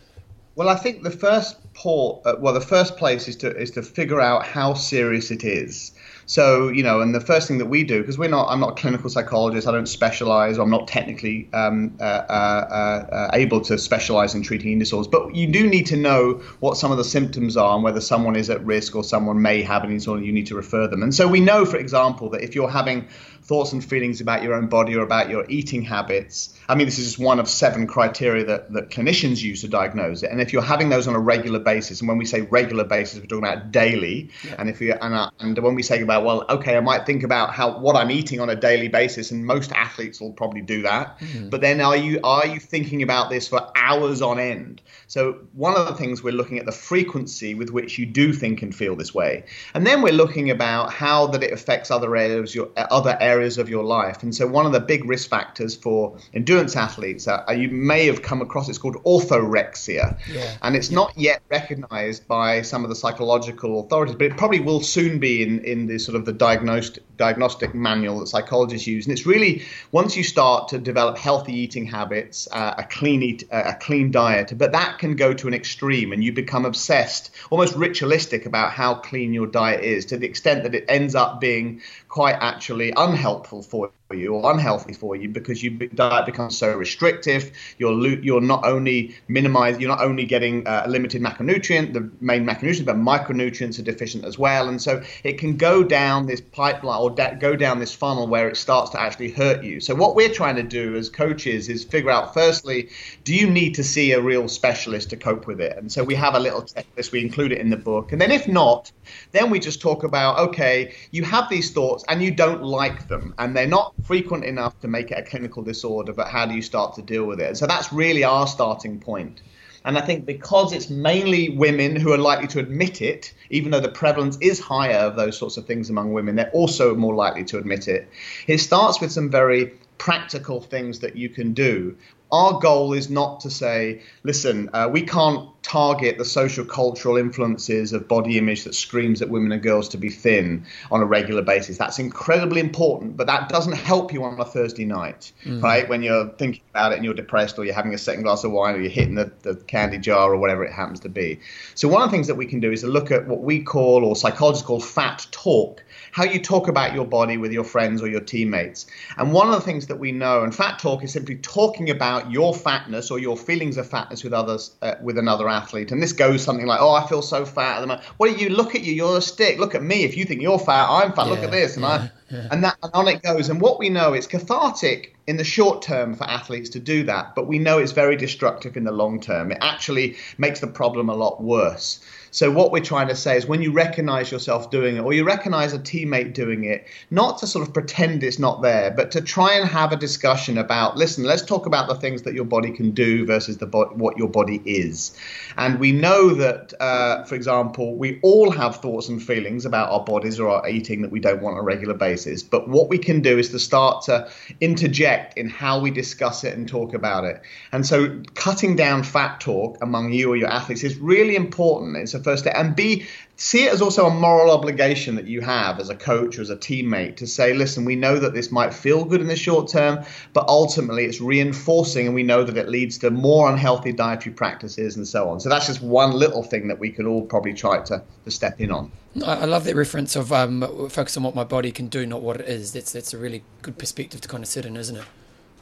Well, I think the first port, uh, well, the first place is to is to figure out how serious it is. So, you know, and the first thing that we do, because we're not, I'm not a clinical psychologist, I don't specialize, I'm not technically um, uh, uh, uh, able to specialize in treating eating disorders, but you do need to know what some of the symptoms are and whether someone is at risk or someone may have an eating disorder, you need to refer them. And so we know, for example, that if you're having thoughts and feelings about your own body or about your eating habits. I mean, this is just one of seven criteria that, that clinicians use to diagnose it. And if you're having those on a regular basis, and when we say regular basis, we're talking about daily. Yeah. And if you and, uh, and when we say about well, okay, I might think about how what I'm eating on a daily basis, and most athletes will probably do that. Mm-hmm. But then are you are you thinking about this for hours on end? So one of the things we're looking at the frequency with which you do think and feel this way, and then we're looking about how that it affects other areas your other areas areas of your life. And so, one of the big risk factors for endurance athletes, uh, you may have come across, it's called orthorexia. Yeah. And it's yeah. not yet recognized by some of the psychological authorities, but it probably will soon be in, in the sort of the diagnosed diagnostic manual that psychologists use, and it's really once you start to develop healthy eating habits, uh, a clean eat, uh, a clean diet, but that can go to an extreme, and you become obsessed, almost ritualistic about how clean your diet is, to the extent that it ends up being quite actually unhelpful for you or unhealthy for you because your diet becomes so restrictive. You're you're not only minimize you're not only getting uh, a limited macronutrient, the main macronutrient, but micronutrients are deficient as well, and so it can go down this pipeline or go down this funnel where it starts to actually hurt you. So what we're trying to do as coaches is figure out firstly, do you need to see a real specialist to cope with it? And so we have a little checklist. We include it in the book, and then if not, then we just talk about okay, you have these thoughts and you don't like them, and they're not frequent enough to make it a clinical disorder, but how do you start to deal with it? So that's really our starting point. And I think because it's mainly women who are likely to admit it, even though the prevalence is higher of those sorts of things among women, they're also more likely to admit it. It starts with some very practical things that you can do our goal is not to say, listen, uh, we can't target the social cultural influences of body image that screams at women and girls to be thin on a regular basis. That's incredibly important, but that doesn't help you on a Thursday night, mm. right? When you're thinking about it and you're depressed or you're having a second glass of wine or you're hitting the, the candy jar or whatever it happens to be. So, one of the things that we can do is to look at what we call, or psychologists call, fat talk how you talk about your body with your friends or your teammates. And one of the things that we know, and fat talk is simply talking about your fatness or your feelings of fatness with others, uh, with another athlete. And this goes something like, "Oh, I feel so fat at the moment." What do you look at you? You're a stick. Look at me. If you think you're fat, I'm fat. Yeah, look at this, and yeah, I, yeah. and that, and on it goes. And what we know, it's cathartic in the short term for athletes to do that, but we know it's very destructive in the long term. It actually makes the problem a lot worse. So what we're trying to say is when you recognize yourself doing it or you recognize a teammate doing it, not to sort of pretend it's not there, but to try and have a discussion about, listen, let's talk about the things that your body can do versus the bo- what your body is. And we know that, uh, for example, we all have thoughts and feelings about our bodies or our eating that we don't want on a regular basis. But what we can do is to start to interject in how we discuss it and talk about it. And so cutting down fat talk among you or your athletes is really important. It's a first step. And B, see it as also a moral obligation that you have as a coach or as a teammate to say, listen, we know that this might feel good in the short term, but ultimately it's reinforcing and we know that it leads to more unhealthy dietary practices and so on. So that's just one little thing that we could all probably try to, to step in on. I love that reference of um, focus on what my body can do, not what it is. That's that's a really good perspective to kind of sit in, isn't it?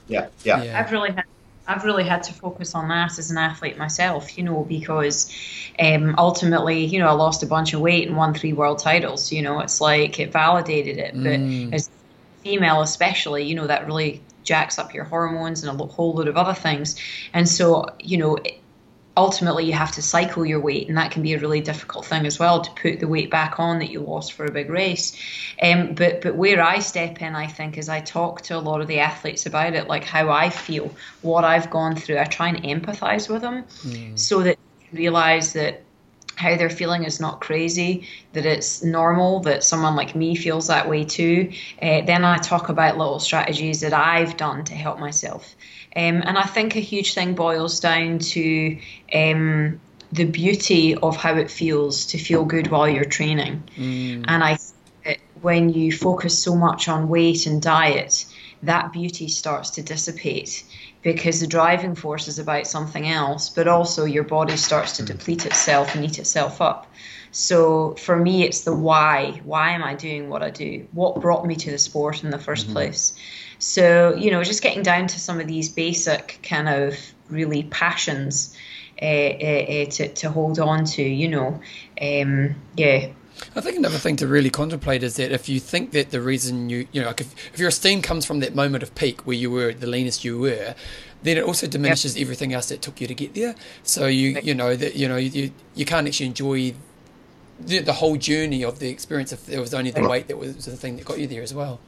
Yeah, yeah. yeah. I've really had I've really had to focus on that as an athlete myself, you know, because um, ultimately, you know, I lost a bunch of weight and won three world titles. You know, it's like it validated it. Mm. But as a female, especially, you know, that really jacks up your hormones and a whole load of other things. And so, you know, ultimately you have to cycle your weight and that can be a really difficult thing as well to put the weight back on that you lost for a big race um, but but where i step in i think is i talk to a lot of the athletes about it like how i feel what i've gone through i try and empathize with them mm. so that they realize that how they're feeling is not crazy, that it's normal, that someone like me feels that way too. Uh, then I talk about little strategies that I've done to help myself. Um, and I think a huge thing boils down to um, the beauty of how it feels to feel good while you're training. Mm. And I when you focus so much on weight and diet, that beauty starts to dissipate because the driving force is about something else, but also your body starts to deplete itself and eat itself up. So for me, it's the why. Why am I doing what I do? What brought me to the sport in the 1st mm-hmm. place? So, you know, just getting down to some of these basic kind of really passions uh, uh, uh, to, to hold on to, you know. Um, yeah. I think another thing to really contemplate is that if you think that the reason you, you know, like if, if your esteem comes from that moment of peak where you were the leanest you were, then it also diminishes yep. everything else that took you to get there. So you, you know, that you know, you you can't actually enjoy the, the whole journey of the experience if there was only the weight that was the thing that got you there as well.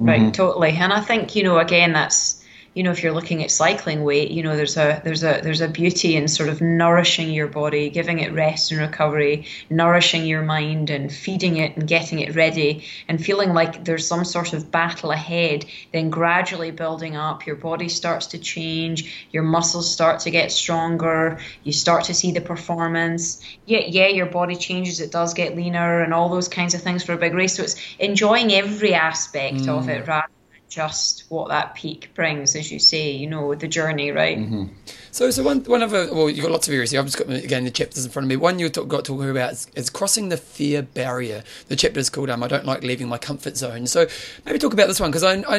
Right, mm-hmm. totally. And I think, you know, again, that's you know if you're looking at cycling weight you know there's a there's a there's a beauty in sort of nourishing your body giving it rest and recovery nourishing your mind and feeding it and getting it ready and feeling like there's some sort of battle ahead. Then gradually building up your body starts to change your muscles start to get stronger you start to see the performance. Yeah yeah your body changes it does get leaner and all those kinds of things for a big race. So it's enjoying every aspect mm. of it rather just what that peak brings, as you say, you know, the journey, right? Mm-hmm. So, so one one of the well, you've got lots of areas here. I've just got again the chapters in front of me. One you've got talking about is, is, crossing the fear barrier. The chapter is called um, "I don't like leaving my comfort zone." So maybe talk about this one because I, I,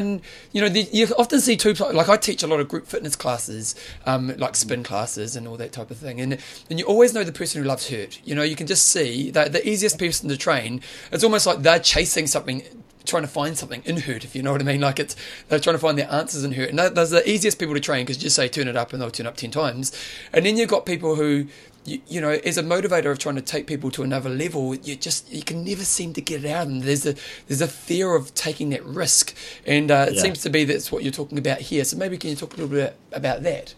you know, the, you often see two like I teach a lot of group fitness classes, um, like spin classes and all that type of thing, and and you always know the person who loves hurt. You know, you can just see that the easiest person to train. It's almost like they're chasing something trying to find something in hurt, if you know what I mean. Like it's they're trying to find their answers in hurt, and those are the easiest people to train because you just say turn it up and they'll turn up ten times. And then you've got people who, you, you, know, as a motivator of trying to take people to another level, you just you can never seem to get it out, and there's a there's a fear of taking that risk, and uh, it yeah. seems to be that's what you're talking about here. So maybe can you talk a little bit about that?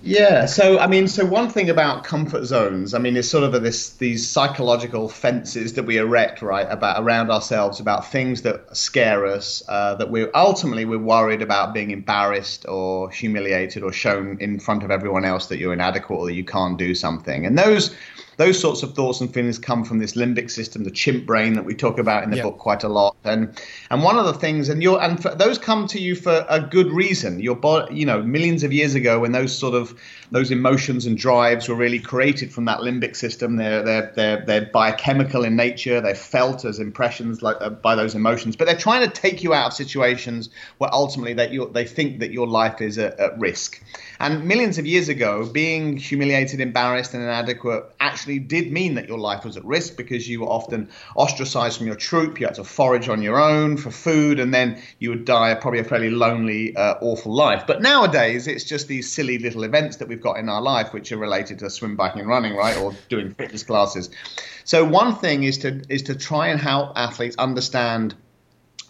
Yeah, so I mean, so one thing about comfort zones, I mean, is sort of this these psychological fences that we erect, right, about around ourselves about things that scare us, uh, that we ultimately we're worried about being embarrassed or humiliated or shown in front of everyone else that you're inadequate or that you can't do something, and those those sorts of thoughts and feelings come from this limbic system, the chimp brain that we talk about in the book quite a lot. And and one of the things, and you and for, those come to you for a good reason. Your body, you know, millions of years ago, when those sort of those emotions and drives were really created from that limbic system. They're they're they're, they're biochemical in nature. They're felt as impressions like uh, by those emotions, but they're trying to take you out of situations where ultimately that you they think that your life is at, at risk. And millions of years ago, being humiliated, embarrassed, and inadequate actually did mean that your life was at risk because you were often ostracized from your troop. You had to forage on your own for food, and then you would die probably a fairly lonely, uh, awful life. But nowadays, it's just these silly little events that we've got in our life which are related to swim, biking, and running, right, or doing fitness classes. So one thing is to is to try and help athletes understand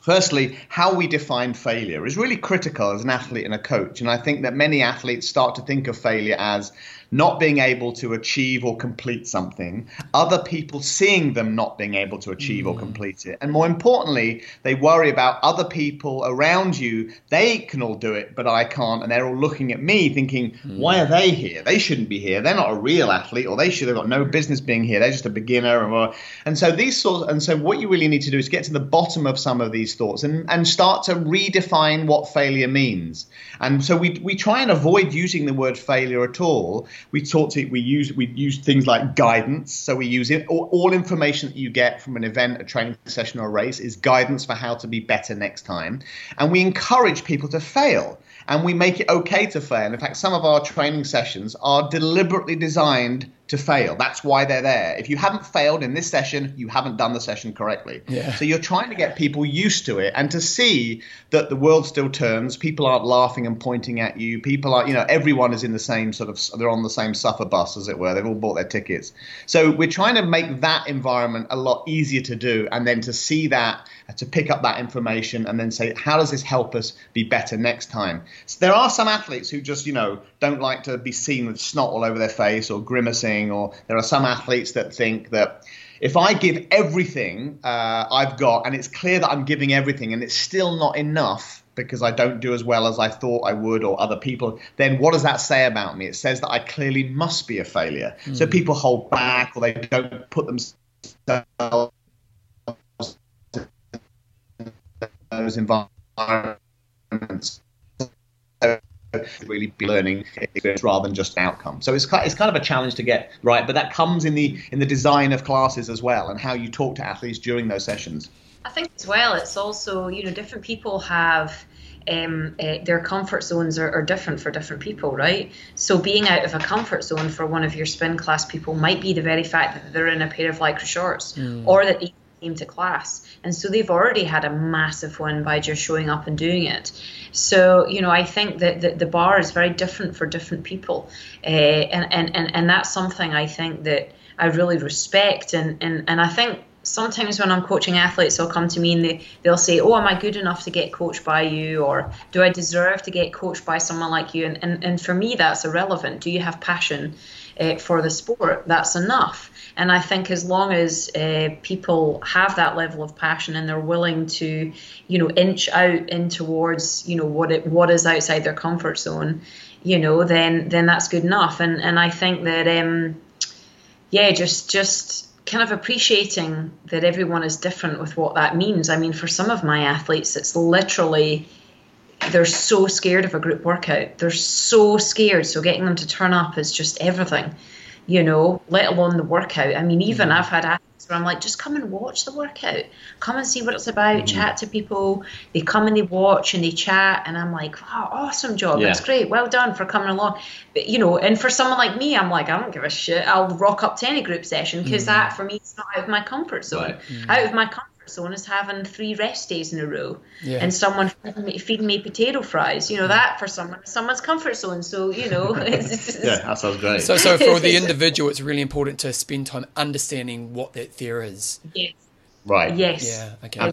Firstly, how we define failure is really critical as an athlete and a coach. And I think that many athletes start to think of failure as not being able to achieve or complete something, other people seeing them not being able to achieve mm. or complete it. And more importantly, they worry about other people around you. They can all do it, but I can't. And they're all looking at me thinking, mm. why are they here? They shouldn't be here. They're not a real athlete, or they should have got no business being here. They're just a beginner. Or, and so these sorts, and so what you really need to do is get to the bottom of some of these thoughts and, and start to redefine what failure means. And so we, we try and avoid using the word failure at all we talked to we use we use things like guidance. So we use it all, all information that you get from an event, a training session, or a race is guidance for how to be better next time. And we encourage people to fail and we make it okay to fail. In fact, some of our training sessions are deliberately designed to fail. That's why they're there. If you haven't failed in this session, you haven't done the session correctly. Yeah. So you're trying to get people used to it and to see that the world still turns. People aren't laughing and pointing at you. People are, you know, everyone is in the same sort of, they're on the same suffer bus, as it were. They've all bought their tickets. So we're trying to make that environment a lot easier to do and then to see that, to pick up that information and then say, how does this help us be better next time? So there are some athletes who just, you know, don't like to be seen with snot all over their face or grimacing or there are some athletes that think that if I give everything uh, I've got and it's clear that I'm giving everything and it's still not enough because I don't do as well as I thought I would or other people, then what does that say about me? It says that I clearly must be a failure. Mm. So people hold back or they don't put themselves in those environments really be learning experience rather than just outcome. So it's it's kind of a challenge to get right, but that comes in the in the design of classes as well and how you talk to athletes during those sessions. I think as well, it's also you know different people have. Um, uh, their comfort zones are, are, different for different people, right? So being out of a comfort zone for one of your spin class people might be the very fact that they're in a pair of lycra shorts, mm. or that they came to class. And so they've already had a massive one by just showing up and doing it. So, you know, I think that the, the bar is very different for different people. Uh, and, and, and, and that's something I think that I really respect. And, and, and I think sometimes when I'm coaching athletes, they'll come to me and they, they'll say, Oh, am I good enough to get coached by you? Or do I deserve to get coached by someone like you? And, and, and for me, that's irrelevant. Do you have passion uh, for the sport? That's enough. And I think as long as uh, people have that level of passion and they're willing to, you know, inch out in towards, you know, what it what is outside their comfort zone, you know, then then that's good enough. And and I think that, um, yeah, just just kind of appreciating that everyone is different with what that means. I mean, for some of my athletes, it's literally they're so scared of a group workout. They're so scared. So getting them to turn up is just everything, you know, let alone the workout. I mean, even mm-hmm. I've had athletes where I'm like, just come and watch the workout. Come and see what it's about. Mm-hmm. Chat to people. They come and they watch and they chat. And I'm like, wow, awesome job. Yeah. That's great. Well done for coming along. But, you know, and for someone like me, I'm like, I don't give a shit. I'll rock up to any group session because mm-hmm. that for me is not out of my comfort zone. Right. Out of my comfort zone is having three rest days in a row yeah. and someone feeding me, feeding me, potato fries. You know, mm. that for someone, someone's comfort zone. So, you know, it's, it's, yeah, that sounds great. So, so for the individual, it's really important to spend time understanding what that fear is. Yes. Right. Yes. Yeah. Okay.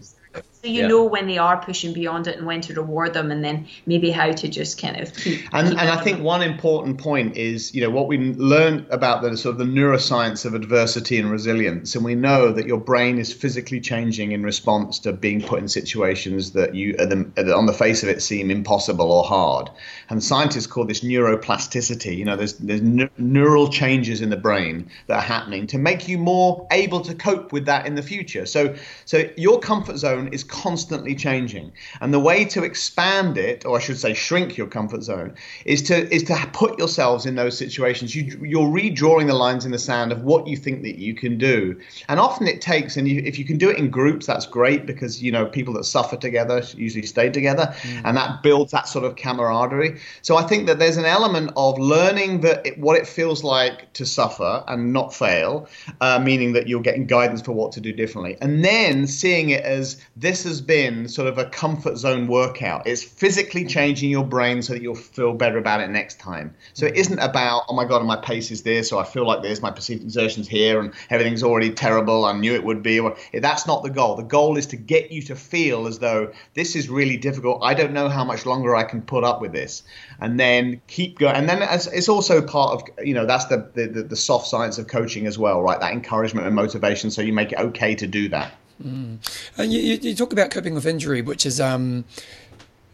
So you yeah. know when they are pushing beyond it and when to reward them, and then maybe how to just kind of keep. And, keep and I think one important point is, you know, what we learned about the sort of the neuroscience of adversity and resilience, and we know that your brain is physically changing in response to being put in situations that you, on the face of it, seem impossible or hard. And scientists call this neuroplasticity. You know, there's there's neural changes in the brain that are happening to make you more able to cope with that in the future. So so your comfort zone is constantly changing. And the way to expand it, or I should say shrink your comfort zone, is to is to put yourselves in those situations. You, you're redrawing the lines in the sand of what you think that you can do. And often it takes, and you, if you can do it in groups, that's great because you know people that suffer together usually stay together, mm. and that builds that sort of camaraderie. So I think that there's an element of learning that it, what it feels like to suffer and not fail, uh, meaning that you're getting guidance for what to do differently, and then seeing it as this has been sort of a comfort zone workout. It's physically changing your brain so that you'll feel better about it next time. So it isn't about, oh my God, my pace is this, or I feel like this, my perceived exertion's here, and everything's already terrible. I knew it would be. Eh, that's not the goal. The goal is to get you to feel as though this is really difficult. I don't know how much longer I can put up with this. And then keep going. And then it's also part of, you know, that's the, the, the soft science of coaching as well, right? That encouragement and motivation. So you make it okay to do that. Mm. And you, you, talk about coping with injury, which is um,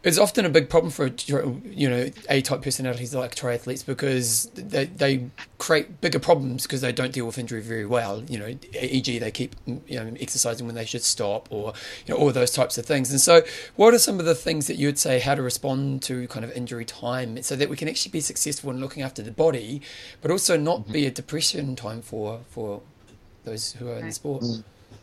is often a big problem for you know A-type personalities like triathletes because they they create bigger problems because they don't deal with injury very well. You know, e.g. they keep you know exercising when they should stop, or you know all those types of things. And so, what are some of the things that you would say how to respond to kind of injury time so that we can actually be successful in looking after the body, but also not mm-hmm. be a depression time for for those who are in the sport.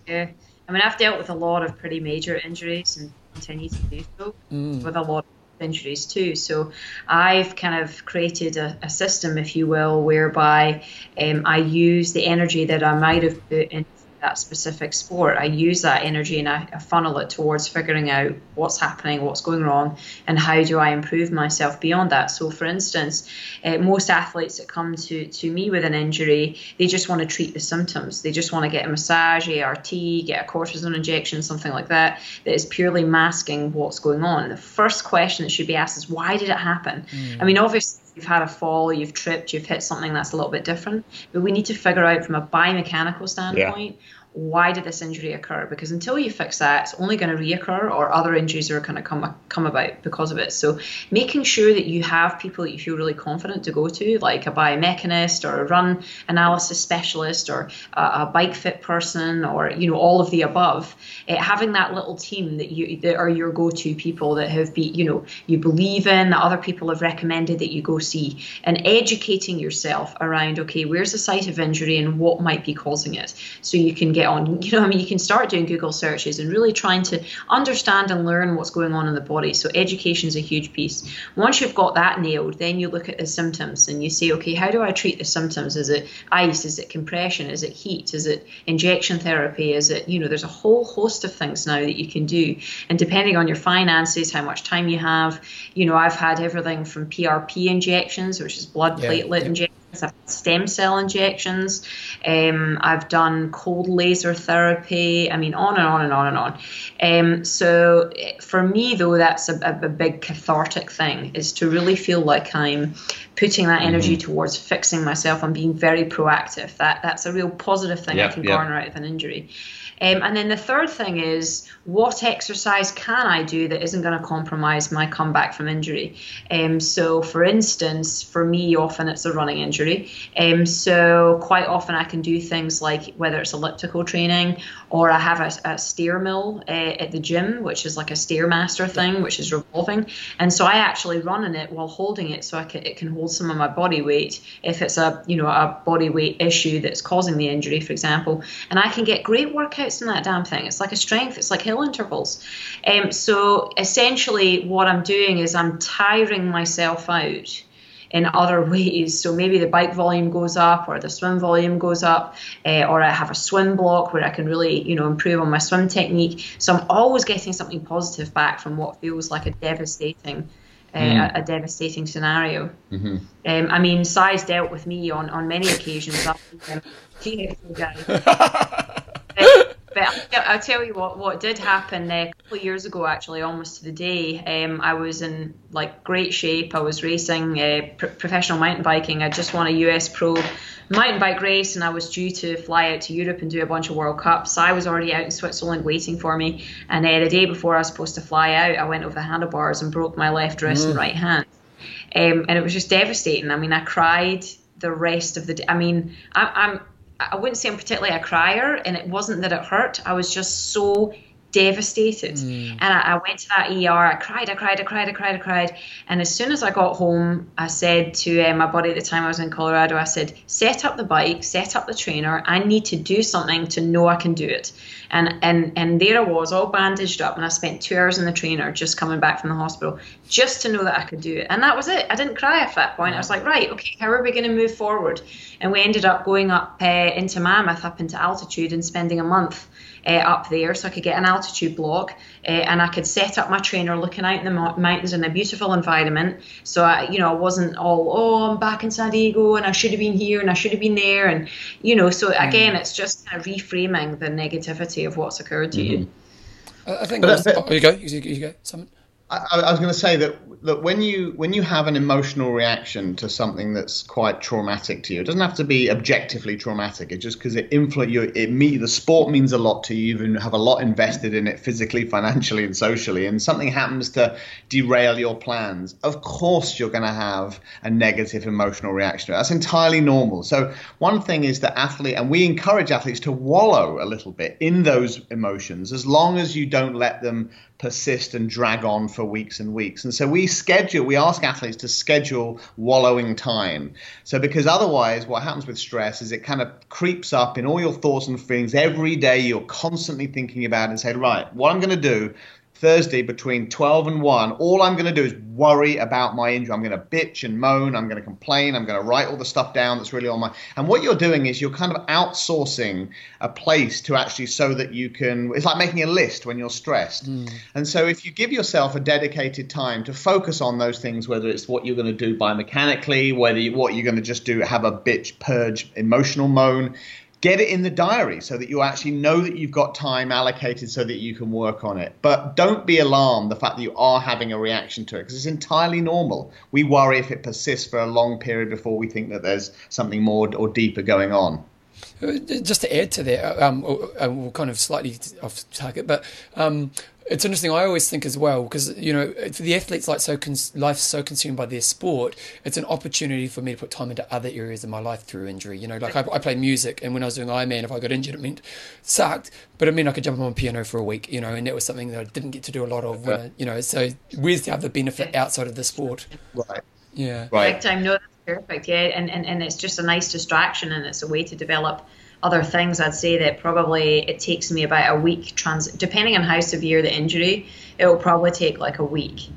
Yeah. I mean, I've dealt with a lot of pretty major injuries and continue to do so mm. with a lot of injuries too. So I've kind of created a, a system, if you will, whereby um, I use the energy that I might have put into that specific sport. I use that energy and I, I, funnel it towards figuring out what's happening, what's going wrong, and how do I improve myself beyond that. So, for instance, uh, most athletes that come to, to me with an injury, they just want to treat the symptoms. They just want to get a massage, ART, get a cortisone injection, something like that, that is purely masking what's going on. The first question that should be asked is, why did it happen? Mm. I mean, obviously, you've had a fall, you've tripped, you've hit something that's a little bit different. But we need to figure out from a biomechanical standpoint yeah why did this injury occur? Because until you fix that, it's only going to reoccur, or other injuries are going to come come about because of it. So making sure that you have people that you feel really confident to go to, like a biomechanist or a run analysis specialist or a, a bike fit person, or you know all of the above. Uh, having that little team that you that are your go-to people that have be you know you believe in that other people have recommended that you go see, and educating yourself around okay, where's the site of injury and what might be causing it, so you can get on. You know, I mean, you can start doing Google searches and really trying to understand and learn what's going on in the body. So education is a huge piece. Once you've got that nailed, then you look at the symptoms and you say, okay, how do I treat the symptoms? Is it ice? Is it compression? Is it heat? Is it injection therapy? Is it, you know, there's a whole host of things now that you can do. And depending on your finances, how much time you have, you know, I've had everything from PRP injections, which is blood platelet yeah. injections I've stem cell injections. Um, I've done cold laser therapy. I mean, on and on and on and on. Um, so for me, though, that's a, a, big cathartic thing is to really feel like I'm putting that energy mm-hmm. towards fixing myself and being very proactive. That that's a real positive thing I can garner out of an injury. Um, and then the third thing is what exercise can I do that isn't going to compromise my comeback from injury? Um, so, for instance, for me, often it's a running injury. Um, so, quite often I can do things like whether it's elliptical training or I have a, a stair mill uh, at the gym, which is like a stairmaster thing, which is revolving. And so I actually run in it while holding it, so I can, it can hold some of my body weight if it's a you know a body weight issue that's causing the injury, for example. And I can get great workouts in that damn thing. It's like a strength. It's like hill intervals. Um, so essentially, what I'm doing is I'm tiring myself out in other ways. So maybe the bike volume goes up or the swim volume goes up, uh, or I have a swim block where I can really, you know, improve on my swim technique. So I'm always getting something positive back from what feels like a devastating. Uh, mm. a, a, devastating scenario. Mm-hmm. Um, I mean, Si's dealt with me on, on many occasions. But I'll tell you what, what did happen uh, a couple of years ago, actually, almost to the day. Um, I was in like great shape. I was racing uh, pr- professional mountain biking. I just won a US Pro mountain bike race, and I was due to fly out to Europe and do a bunch of World Cups. I was already out in Switzerland waiting for me. And uh, the day before I was supposed to fly out, I went over the handlebars and broke my left wrist mm. and right hand. Um, and it was just devastating. I mean, I cried the rest of the day. I mean, I, I'm I wouldn't say I'm particularly a crier, and it wasn't that it hurt. I was just so devastated. Mm. And I, I, went to that ER. I cried, I cried, I cried, I cried, I cried. And as soon as I got home, I said to uh, my buddy at the time I was in Colorado, I said, set up the bike, set up the trainer. I need to do something to know I can do it. And and and there I was, all bandaged up, and I spent two hours in the trainer just coming back from the hospital, just to know that I could do it. And that was it. I didn't cry at that point. I was like, right, okay, how are we going to move forward? And we ended up going up uh, into Mammoth, up into altitude, and spending a month uh, up there so I could get an altitude block uh, and I could set up my trainer looking out in the mountains in a beautiful environment. So I, you know, I wasn't all, oh, I'm back in San Diego and I should have been here and I should have been there. And, you know, so mm. again, it's just kind of reframing the negativity of what's occurred to mm-hmm. you. I think. But, but, oh, you go. You, you go. Simon. I, I, was going to say that that when you when you have an emotional reaction to something that's quite traumatic to you, it doesn't have to be objectively traumatic. It just because it influence you. It me the sport means a lot to you. You have a lot invested in it physically, financially, and socially. And something happens to derail your plans. Of course, you're going to have a negative emotional reaction. That's entirely normal. So one thing is that athlete, and we encourage athletes to wallow a little bit in those emotions, as long as you don't let them persist and drag on for weeks and weeks. And so we schedule, we ask athletes to schedule wallowing time. So because otherwise, what happens with stress is it kind of creeps up in all your thoughts and feelings. Every day you're constantly thinking about it and say, right, what I'm going to do Thursday between 12 and 1, all I'm going to do is worry about my injury. I'm going to bitch and moan. I'm going to complain. I'm going to write all the stuff down that's really on my. And what you're doing is you're kind of outsourcing a place to actually so that you can. It's like making a list when you're stressed. Mm. And so if you give yourself a dedicated time to focus on those things, whether it's what you're going to do biomechanically, whether you, what you're going to just do, have a bitch, purge, emotional moan get it in the diary so that you actually know that you've got time allocated so that you can work on it. But don't be alarmed the fact that you are having a reaction to it because it's entirely normal. We worry if it persists for a long period before we think that there's something more or deeper going on. Uh, just to add to that, um, we'll kind of slightly off target, but um, it's interesting. I always think as well because you know for the athletes like so cons- life's so consumed by their sport. It's an opportunity for me to put time into other areas of my life through injury. You know, like I, I play music, and when I was doing Ironman, if I got injured, it meant sucked, but it meant I could jump on piano for a week. You know, and that was something that I didn't get to do a lot of. When I, you know, so where's the other benefit outside of the sport? Right. Yeah. Right. Time. No, that's perfect. Yeah, and, and and it's just a nice distraction, and it's a way to develop other things, I'd say that probably it takes me about a week. Trans, depending on how severe the injury, it will probably take like a week.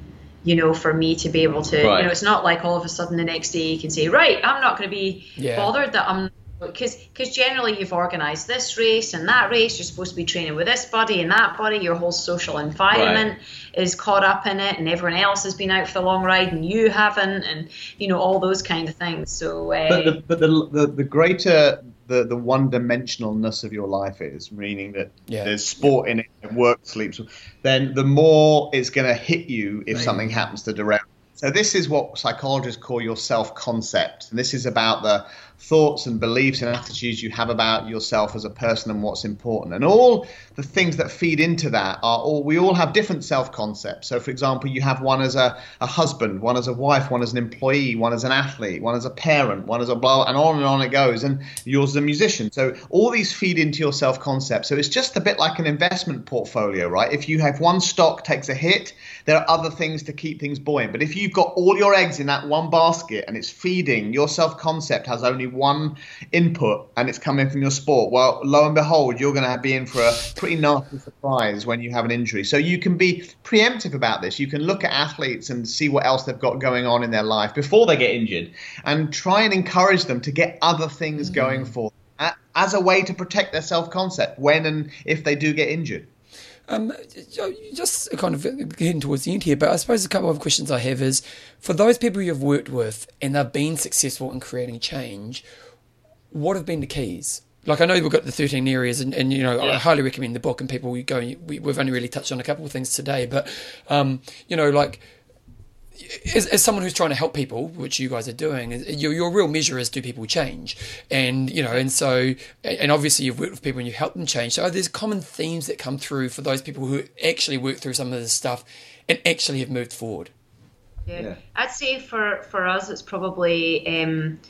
You know, for me to be able to, right. you know, it's not like all of a sudden the next day you can say, right, I'm not going to be yeah. bothered that I'm because because generally you've organised this race and that race. You're supposed to be training with this buddy and that buddy. Your whole social environment right. is caught up in it, and everyone else has been out for the long ride and you haven't, and you know all those kind of things. So, uh, but the but the, the the greater the, the one dimensionalness of your life is, meaning that yeah. there's sport in it, work, sleep, then the more it's going to hit you if something happens to derail. So this is what psychologists call your self concept, and this is about the thoughts and beliefs and attitudes you have about yourself as a person and what's important. And all the things that feed into that are all, we all have different self concepts. So, for example, you have one as a, a husband, one as a wife, one as an employee, one as an athlete, one as a parent, one as a blah, and on and on it goes. And yours as a musician. So, all these feed into your self concept. So, it's just a bit like an investment portfolio, right? If you have one stock takes a hit, there are other things to keep things buoyant. But if you've got all your eggs in that one basket and it's feeding, your self concept has only one input and it's coming from your sport, well, lo and behold, you're going to be in for a pretty nasty surprise when you have an injury. So you can be preemptive about this. You can look at athletes and see what else they've got going on in their life before they get injured and try and encourage them to get other things mm-hmm. going for them as a way to protect their self concept when and if they do get injured. Um, just kind of getting towards the end here, but I suppose a couple of questions I have is for those people you've worked with and they've been successful in creating change, what have been the keys? Like I know we've got the thirteen areas, and, and you know yeah. I highly recommend the book. And people go, we, have only really touched on a couple of things today, but um, you know, like as, as, someone who's trying to help people, which you guys are doing, your, your real measure is do people change, and you know, and so, and obviously you've worked with people and you help them change. So there's common themes that come through for those people who actually work through some of this stuff and actually have moved forward. Yeah, yeah. I'd say for for us, it's probably. Um,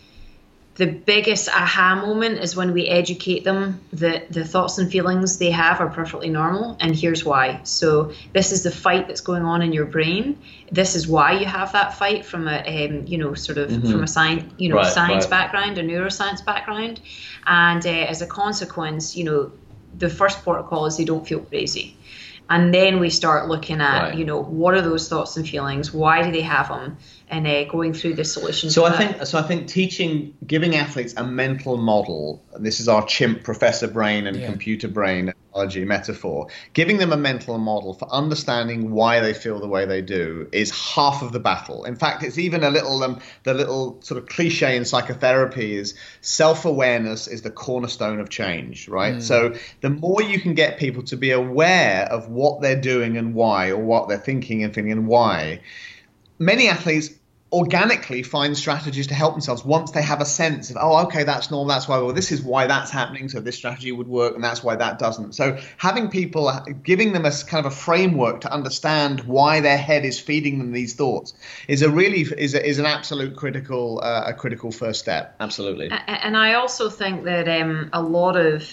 the biggest aha moment is when we educate them that the thoughts and feelings they have are perfectly normal and here's why so this is the fight that's going on in your brain this is why you have that fight from a um, you know sort of mm-hmm. from a science you know right, science right. background a neuroscience background and uh, as a consequence you know the first protocol is they don't feel crazy and then we start looking at right. you know what are those thoughts and feelings why do they have them and uh, going through the solution so i think so i think teaching giving athletes a mental model this is our chimp professor brain and yeah. computer brain analogy metaphor giving them a mental model for understanding why they feel the way they do is half of the battle in fact it's even a little um, the little sort of cliche in psychotherapy is self-awareness is the cornerstone of change right mm. so the more you can get people to be aware of what they're doing and why or what they're thinking and feeling and why many athletes organically find strategies to help themselves once they have a sense of oh okay that's normal that's why well this is why that's happening so this strategy would work and that's why that doesn't. So having people giving them a kind of a framework to understand why their head is feeding them these thoughts is a really is, a, is an absolute critical uh, a critical first step. Absolutely. And i also think that um, a lot of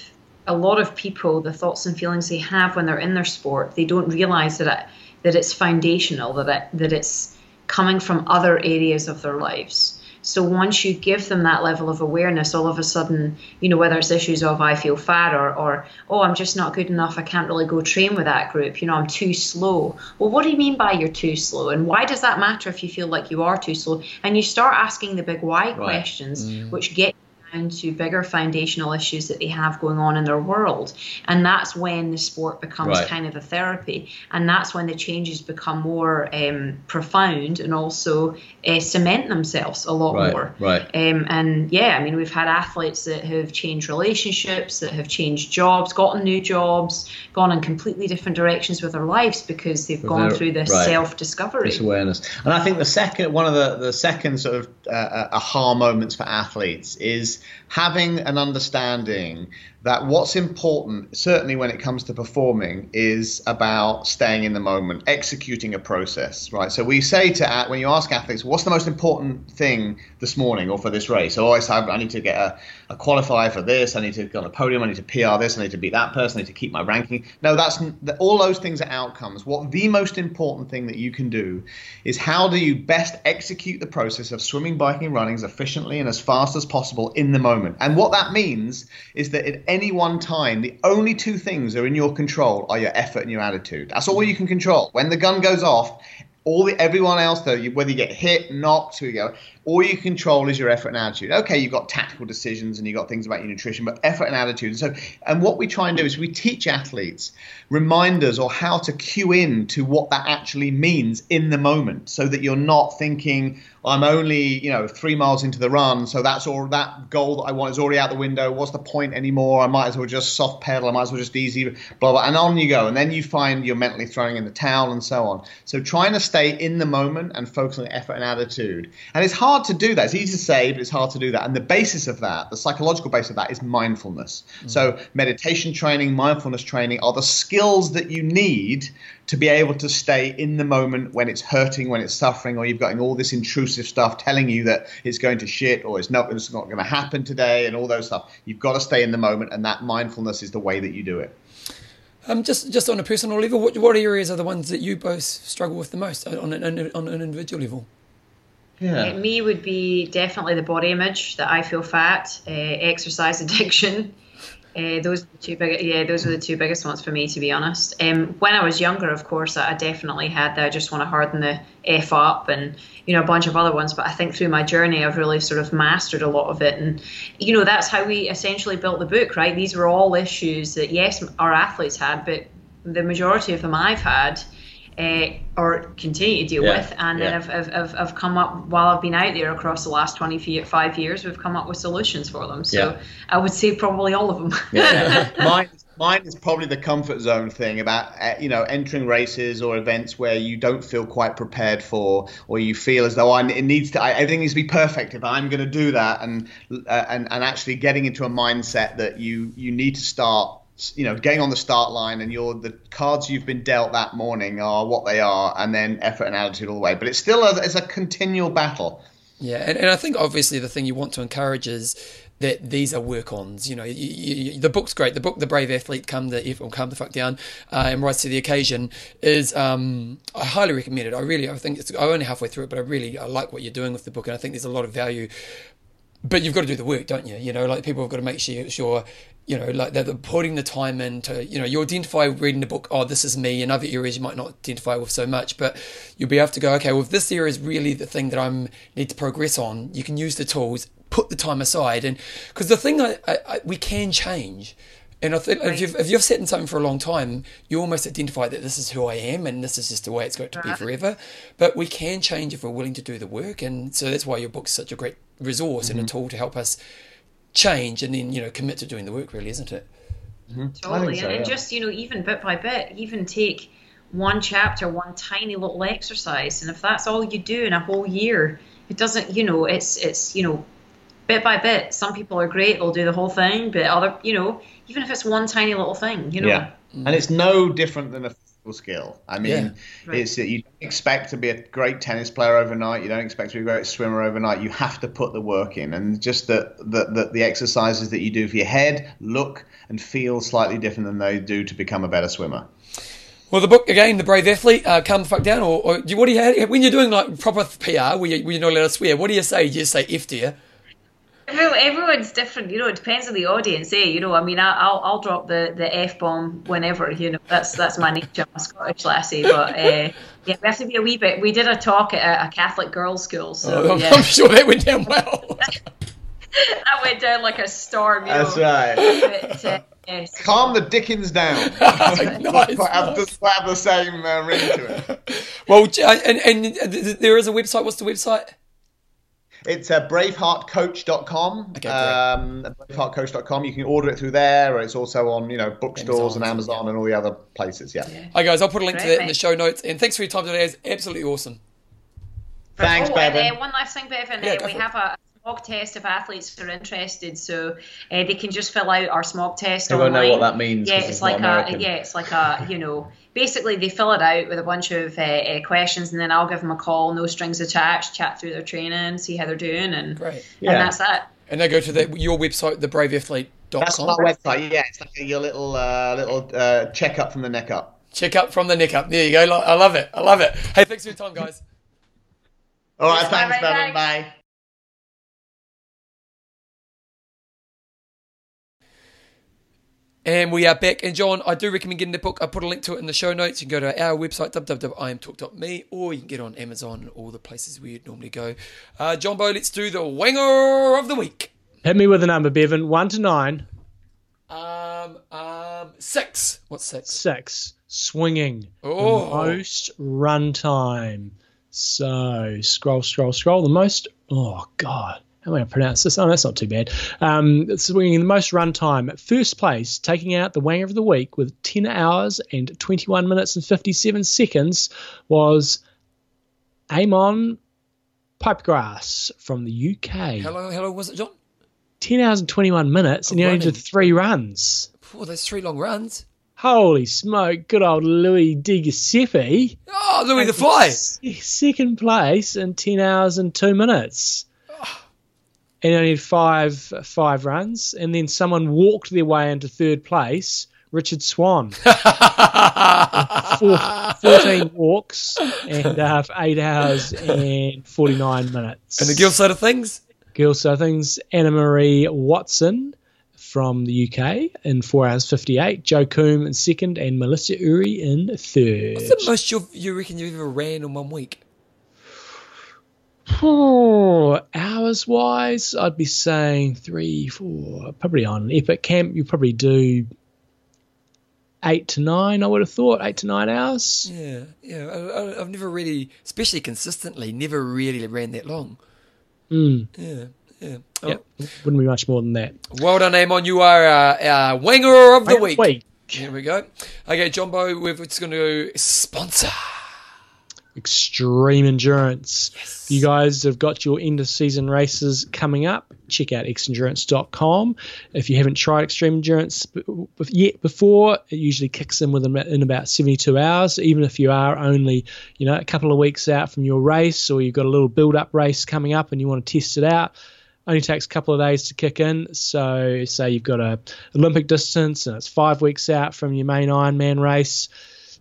a lot of people the thoughts and feelings they have when they're in their sport they don't realize that it, that it's foundational that it, that it's coming from other areas of their lives. So once you give them that level of awareness, all of a sudden, you know, whether it's issues of I feel fat or, or oh, I'm just not good enough, I can't really go train with that group, you know, I'm too slow. Well, what do you mean by you're too slow? And why does that matter if you feel like you are too slow? And you start asking the big why right. questions, mm. which get down to bigger foundational issues that they have going on in their world. And that's when the sport becomes right. kind of a therapy. And that's when the changes become more um, profound and also uh, cement themselves a lot right. more. Right. Um, and yeah, I mean, we've had athletes that have changed relationships, that have changed jobs, gotten new jobs, gone in completely different directions with their lives because they've gone through this right. self discovery. This awareness. And I think the second, one of the, the second sort of uh, uh aha moments for athletes is having an understanding that what's important, certainly when it comes to performing, is about staying in the moment, executing a process, right? So we say to when you ask athletes, what's the most important thing this morning or for this race? Have, I need to get a, a qualifier for this, I need to go on a podium, I need to PR this, I need to beat that person, I need to keep my ranking. No, that's all those things are outcomes. What the most important thing that you can do is how do you best execute the process of swimming, biking, running as efficiently and as fast as possible in the moment. And what that means is that at any one time, the only two things that are in your control are your effort and your attitude. That's all you can control. When the gun goes off, all the everyone else though, you, whether you get hit, knocked, who you go, all you control is your effort and attitude. Okay, you've got tactical decisions and you've got things about your nutrition, but effort and attitude. So, and what we try and do is we teach athletes reminders or how to cue in to what that actually means in the moment, so that you're not thinking, I'm only, you know, three miles into the run, so that's all that goal that I want is already out the window. What's the point anymore? I might as well just soft pedal. I might as well just easy, blah blah, and on you go. And then you find you're mentally throwing in the towel and so on. So trying to stay in the moment and focus on effort and attitude. And it's hard to do that. It's easy to say, but it's hard to do that. And the basis of that, the psychological base of that, is mindfulness. Mm-hmm. So meditation training, mindfulness training are the skills that you need to be able to stay in the moment when it's hurting, when it's suffering, or you've got all this intrusive stuff telling you that it's going to shit or it's not, it's not going to happen today, and all those stuff. You've got to stay in the moment, and that mindfulness is the way that you do it. Um, just just on a personal level, what what areas are the ones that you both struggle with the most on an on an individual level? Yeah. Me would be definitely the body image that I feel fat, uh, exercise addiction, uh, those two big, yeah, those were the two biggest ones for me, to be honest. Um, when I was younger, of course, I definitely had that. I just want to harden the f up, and you know a bunch of other ones. But I think through my journey, I've really sort of mastered a lot of it, and you know that's how we essentially built the book, right? These were all issues that yes, our athletes had, but the majority of them I've had uh, or continue to deal yeah. with. And yeah. then I've, I've, I've, I've, come up, while I've been out there across the last 25 years, we've come up with solutions for them. So yeah. I would say probably all of them. Yeah. mine, mine is probably the comfort zone thing about, uh, you know, entering races or events where you don't feel quite prepared for, or you feel as though I, it needs to, I, everything needs to be perfect if I'm going to do that. And, uh, and, and actually getting into a mindset that you, you need to start you know, getting on the start line and you're the cards you've been dealt that morning are what they are, and then effort and attitude all the way. But it's still a, it's a continual battle. Yeah, and, and I think obviously the thing you want to encourage is that these are work-ons. You know, you, you, the book's great. The book, The Brave Athlete, come the or calm the fuck down, uh, and rise to the occasion is. Um, I highly recommend it. I really, I think it's. I'm only halfway through it, but I really, I like what you're doing with the book, and I think there's a lot of value but you've got to do the work, don't you? You know, like people have got to make sure, sure you know, like they're putting the time into, you know, you identify reading the book, oh, this is me. In other areas, you might not identify with so much, but you'll be able to go, okay, well, if this area is really the thing that I'm need to progress on, you can use the tools, put the time aside, and because the thing I, I, I, we can change. And I think right. if, you've, if you've sat in something for a long time, you almost identify that this is who I am and this is just the way it's going to be forever. But we can change if we're willing to do the work. And so that's why your book's such a great resource mm-hmm. and a mm-hmm. tool to help us change and then, you know, commit to doing the work, really, isn't it? Mm-hmm. Totally. So, and yeah. just, you know, even bit by bit, even take one chapter, one tiny little exercise. And if that's all you do in a whole year, it doesn't, you know, it's, it's, you know, bit by bit. Some people are great; they'll do the whole thing. But other, you know, even if it's one tiny little thing, you know. Yeah, and it's no different than a physical skill. I mean, yeah. right. it's you don't expect to be a great tennis player overnight. You don't expect to be a great swimmer overnight. You have to put the work in, and just the the the, the exercises that you do for your head look and feel slightly different than they do to become a better swimmer. Well, the book again, the brave athlete, uh, calm the fuck down. Or, or what do you when you're doing like proper PR, where, you, where you're not allowed to swear? What do you say? Do you say "if" do you? everyone's different, you know. It depends on the audience, eh? You know, I mean, I, will I'll drop the, the f bomb whenever, you know. That's that's my nature. I'm a Scottish lassie, but uh, yeah, we have to be a wee bit. We did a talk at a Catholic girls' school, so oh, yeah. I'm sure that went down well. that went down like a storm. You that's know? right. But, uh, Yes. Calm the Dickens down. nice, have, nice. The, have the same uh, ring to it. Well, and, and there is a website. What's the website? It's uh, braveheartcoach.com. Okay, um, braveheartcoach.com. You can order it through there, or it's also on you know bookstores Amazon, and Amazon yeah. and all the other places. Yeah. yeah. Hi guys, I'll put a link Great, to that in the show notes. And thanks for your time today. It's absolutely awesome. Thanks, oh, Bevan. Uh, one last thing, Bevan. Yeah, uh, we have a smog test if athletes are interested. So uh, they can just fill out our smog test. They online. won't know what that means. Yeah, it's, it's like a yeah, it's like a you know basically they fill it out with a bunch of uh, uh, questions and then I'll give them a call, no strings attached, chat through their training, see how they're doing, and right. yeah. and that's it. And they go to the, your website, thebraveathlete.com. That's my website. Yeah, it's like your little uh, little uh, check up from the neck up. Check up from the neck up. There you go. I love it. I love it. Hey, thanks for your time, guys. All right, thanks, Bevan. Bye. And we are back. And John, I do recommend getting the book. I put a link to it in the show notes. You can go to our website, www.imtalk.me, or you can get on Amazon and all the places where you'd normally go. Uh, Jumbo, let's do the Wanger of the Week. Hit me with a number, Bevan. One to nine. Um, um, six. What's six? Six. Swinging. Oh. The most run time. So scroll, scroll, scroll. The most. Oh God. How am I going to pronounce this? Oh, that's not too bad. Um, swinging the most run time. First place, taking out the Wanger of the Week with 10 hours and 21 minutes and 57 seconds was Amon Pipegrass from the UK. Hello, hello, was it John? 10 hours and 21 minutes, and he only did three runs. Oh, that's three long runs. Holy smoke, good old Louis De Giuseppe. Oh, Louis the Fly. Second place in 10 hours and two minutes. And only had five, five runs. And then someone walked their way into third place, Richard Swan. Four, 14 walks and uh, eight hours and 49 minutes. And the girl side of things? Girl side of things, Anna Marie Watson from the UK in 4 hours 58, Joe Coombe in second, and Melissa Uri in third. What's the most you you reckon you've ever ran in one week? Oh, hours wise, I'd be saying three, four, probably on Epic Camp, you probably do eight to nine, I would have thought, eight to nine hours. Yeah, yeah. I, have never really, especially consistently, never really ran that long. Mm. Yeah. Yeah. Oh. Yep. Wouldn't be much more than that. Well done, Amon. You are uh, our winger of the Winger week. week. Here we go. Okay, Jumbo, we're just going to sponsor. Extreme Endurance. You guys have got your end of season races coming up. Check out xendurance.com. If you haven't tried Extreme Endurance yet before, it usually kicks in within in about 72 hours. Even if you are only, you know, a couple of weeks out from your race, or you've got a little build-up race coming up and you want to test it out, only takes a couple of days to kick in. So, say you've got a Olympic distance and it's five weeks out from your main Ironman race,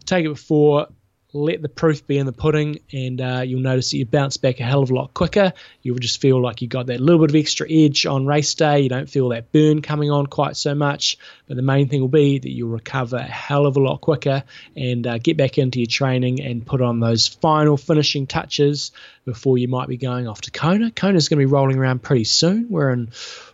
take it before let the proof be in the pudding, and uh, you'll notice that you bounce back a hell of a lot quicker. You'll just feel like you got that little bit of extra edge on race day. You don't feel that burn coming on quite so much. But the main thing will be that you'll recover a hell of a lot quicker and uh, get back into your training and put on those final finishing touches before you might be going off to Kona. Kona's going to be rolling around pretty soon. We're in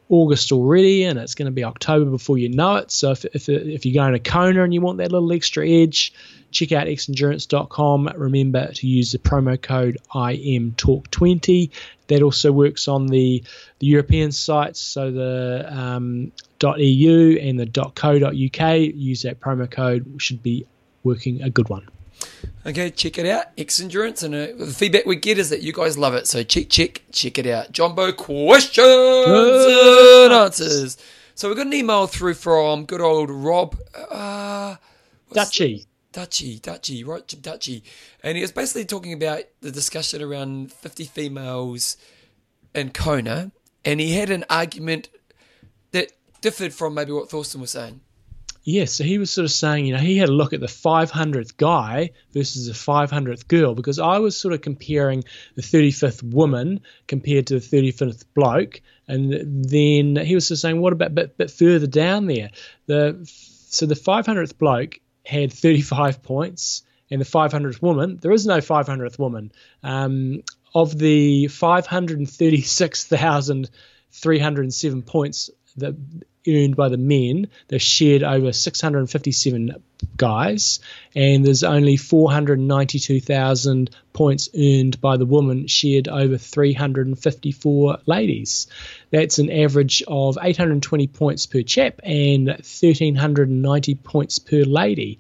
August already, and it's going to be October before you know it. So if, if, if you're going to Kona and you want that little extra edge, check out xendurance.com. Remember to use the promo code IMTalk20. That also works on the, the European sites, so the um, .eu and the .co.uk. Use that promo code. Should be working a good one. Okay, check it out. X Endurance. And uh, the feedback we get is that you guys love it. So check, check, check it out. Jumbo questions and answers. So we've got an email through from good old Rob. Uh, Dutchy. Dutchy, Dutchy, right, Dutchy. And he was basically talking about the discussion around 50 females in Kona. And he had an argument that differed from maybe what Thorsten was saying. Yeah, so he was sort of saying, you know, he had a look at the 500th guy versus the 500th girl because I was sort of comparing the 35th woman compared to the 35th bloke, and then he was sort of saying, what about a bit, bit further down there? The so the 500th bloke had 35 points, and the 500th woman, there is no 500th woman. Um, of the 536,307 points that earned by the men. They're shared over 657 guys, and there's only 492,000 points earned by the woman, shared over 354 ladies. That's an average of 820 points per chap and 1,390 points per lady.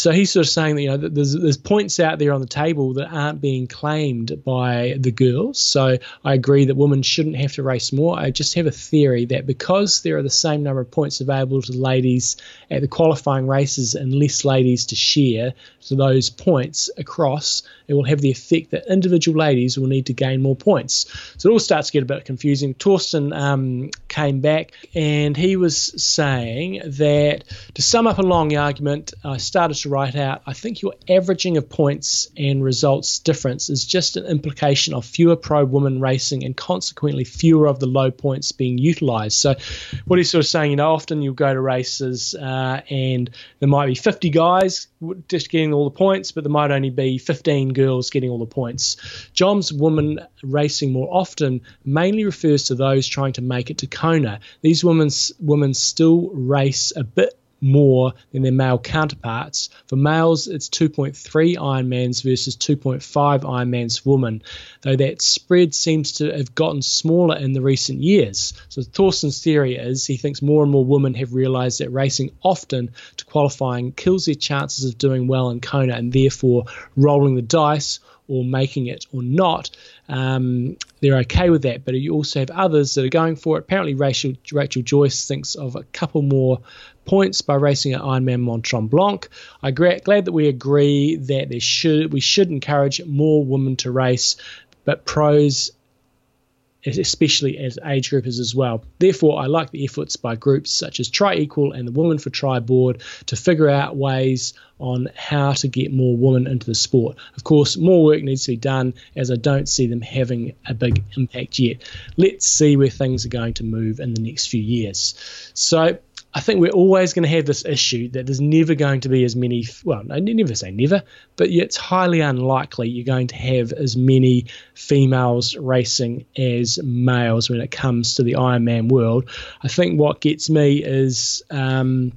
So he's sort of saying that you know that there's there's points out there on the table that aren't being claimed by the girls. So I agree that women shouldn't have to race more. I just have a theory that because there are the same number of points available to ladies at the qualifying races and less ladies to share those points across, it will have the effect that individual ladies will need to gain more points. So it all starts to get a bit confusing. Thorsten um, came back and he was saying that to sum up a long argument, I started to write out. I think your averaging of points and results difference is just an implication of fewer pro women racing and consequently fewer of the low points being utilized. So, what he's sort of saying, you know, often you'll go to races uh, and there might be 50 guys just getting all the points, but there might only be 15 girls getting all the points. John's women racing more often mainly refers to those trying to make it to Kona. These women, women still race a bit more than their male counterparts. For males, it's 2.3 Ironmans versus 2.5 Ironmans women, though that spread seems to have gotten smaller in the recent years. So Thorsten's theory is he thinks more and more women have realised that racing often to qualifying kills their chances of doing well in Kona and therefore rolling the dice or making it or not, um, they're okay with that. But you also have others that are going for it. Apparently, Rachel, Rachel Joyce thinks of a couple more points by racing at Ironman Mont Tremblant. I'm glad that we agree that there should we should encourage more women to race, but pros especially as age groupers as well. Therefore, I like the efforts by groups such as Tri Equal and the Women for Tri board to figure out ways on how to get more women into the sport. Of course, more work needs to be done as I don't see them having a big impact yet. Let's see where things are going to move in the next few years. So, I think we're always going to have this issue that there's never going to be as many. Well, I never say never, but it's highly unlikely you're going to have as many females racing as males when it comes to the Ironman world. I think what gets me is. Um,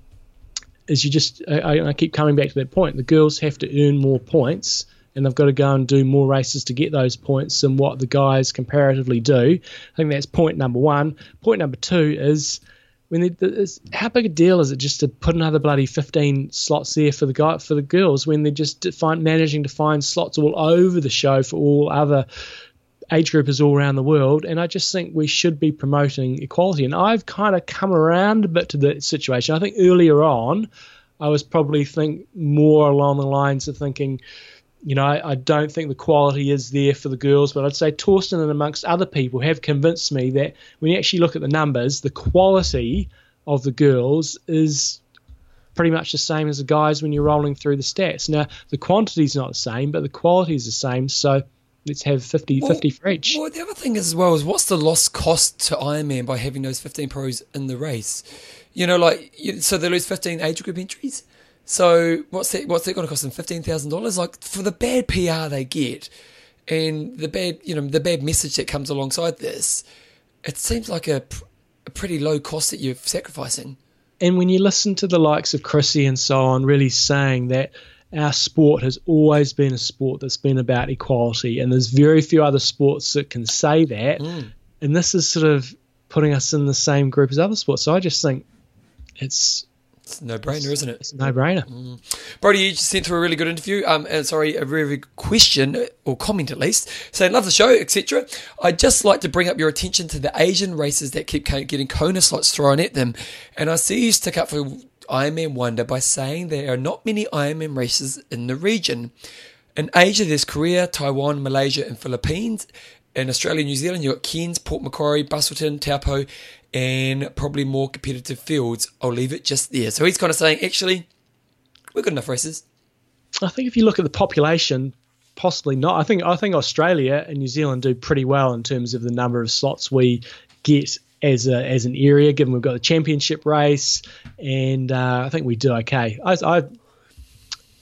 is you just I, I keep coming back to that point. The girls have to earn more points, and they've got to go and do more races to get those points than what the guys comparatively do. I think that's point number one. Point number two is they, how big a deal is it just to put another bloody 15 slots there for the guy for the girls when they're just find, managing to find slots all over the show for all other age groupers all around the world? And I just think we should be promoting equality. And I've kind of come around a bit to the situation. I think earlier on I was probably think more along the lines of thinking you know, I, I, don't think the quality is there for the girls, but I'd say Thorsten and amongst other people have convinced me that when you actually look at the numbers, the quality of the girls is pretty much the same as the guys when you're rolling through the stats. Now, the quantity is not the same, but the quality is the same. So let's have 50 well, 50 for each. Well, the other thing as well is what's the lost cost to Ironman by having those 15 pros in the race? You know, like, so they lose 15 age group entries so what's that? What's that going to cost them? Fifteen thousand dollars? Like for the bad PR they get, and the bad, you know, the bad message that comes alongside this, it seems like a, a pretty low cost that you're sacrificing. And when you listen to the likes of Chrissy and so on, really saying that our sport has always been a sport that's been about equality, and there's very few other sports that can say that. Mm. And this is sort of putting us in the same group as other sports. So I just think it's it's no brainer, isn't it? It's no brainer. Mm. Brody, you just sent through a really good interview. Um, and sorry, a very good question or comment at least, saying love the show, etc. I'd just like to bring up your attention to the Asian races that keep getting Kona slots thrown at them, and I see you stick up for Ironman Wonder by saying there are not many Ironman races in the region. In Asia, there's Korea, Taiwan, Malaysia, and Philippines. In Australia, New Zealand, you've got Cairns, Port Macquarie, Busselton, Taupo, and probably more competitive fields. I'll leave it just there. So he's kind of saying, actually, we're good enough races. I think if you look at the population, possibly not. I think I think Australia and New Zealand do pretty well in terms of the number of slots we get as a, as an area. Given we've got the championship race, and uh, I think we do okay. I, I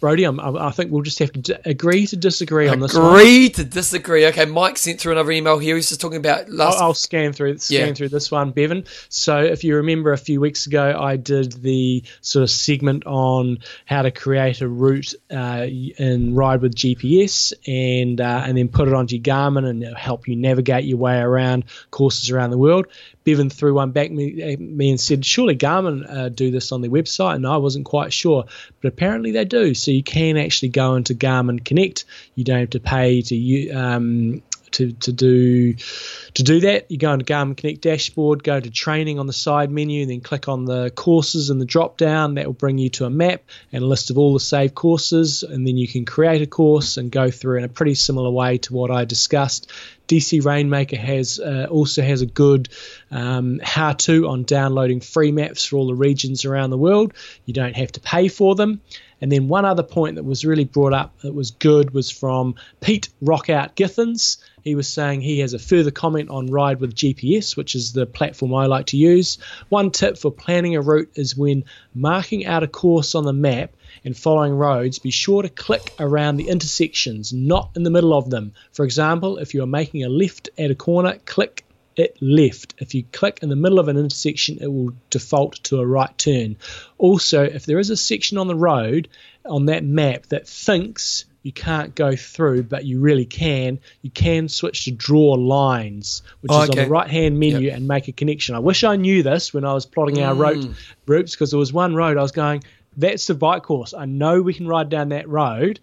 Brody, I'm, i think we'll just have to d- agree to disagree on this. Agree to disagree. Okay, Mike sent through another email here. He's just talking about last. I'll, I'll scan through scan yeah. through this one, Bevan. So if you remember, a few weeks ago, I did the sort of segment on how to create a route uh, and ride with GPS, and uh, and then put it onto your Garmin and help you navigate your way around courses around the world. Bevan threw one back me, me and said, surely Garmin uh, do this on their website, and I wasn't quite sure, but apparently they do. So you can actually go into Garmin Connect. You don't have to pay to um, to, to do to do that, you go into Garmin Connect dashboard, go to training on the side menu, and then click on the courses in the drop down. That will bring you to a map and a list of all the saved courses, and then you can create a course and go through in a pretty similar way to what I discussed. DC Rainmaker has uh, also has a good um, how-to on downloading free maps for all the regions around the world. You don't have to pay for them. And then one other point that was really brought up that was good was from Pete Rockout Githens. He was saying he has a further comment on Ride with GPS, which is the platform I like to use. One tip for planning a route is when marking out a course on the map and following roads, be sure to click around the intersections, not in the middle of them. For example, if you are making a left at a corner, click it left. If you click in the middle of an intersection, it will default to a right turn. Also, if there is a section on the road on that map that thinks you can't go through, but you really can, you can switch to draw lines, which Oh, is on the right hand menu and make a connection. I wish I knew this when I was plotting our route Mm. routes because there was one road I was going, that's the bike course. I know we can ride down that road,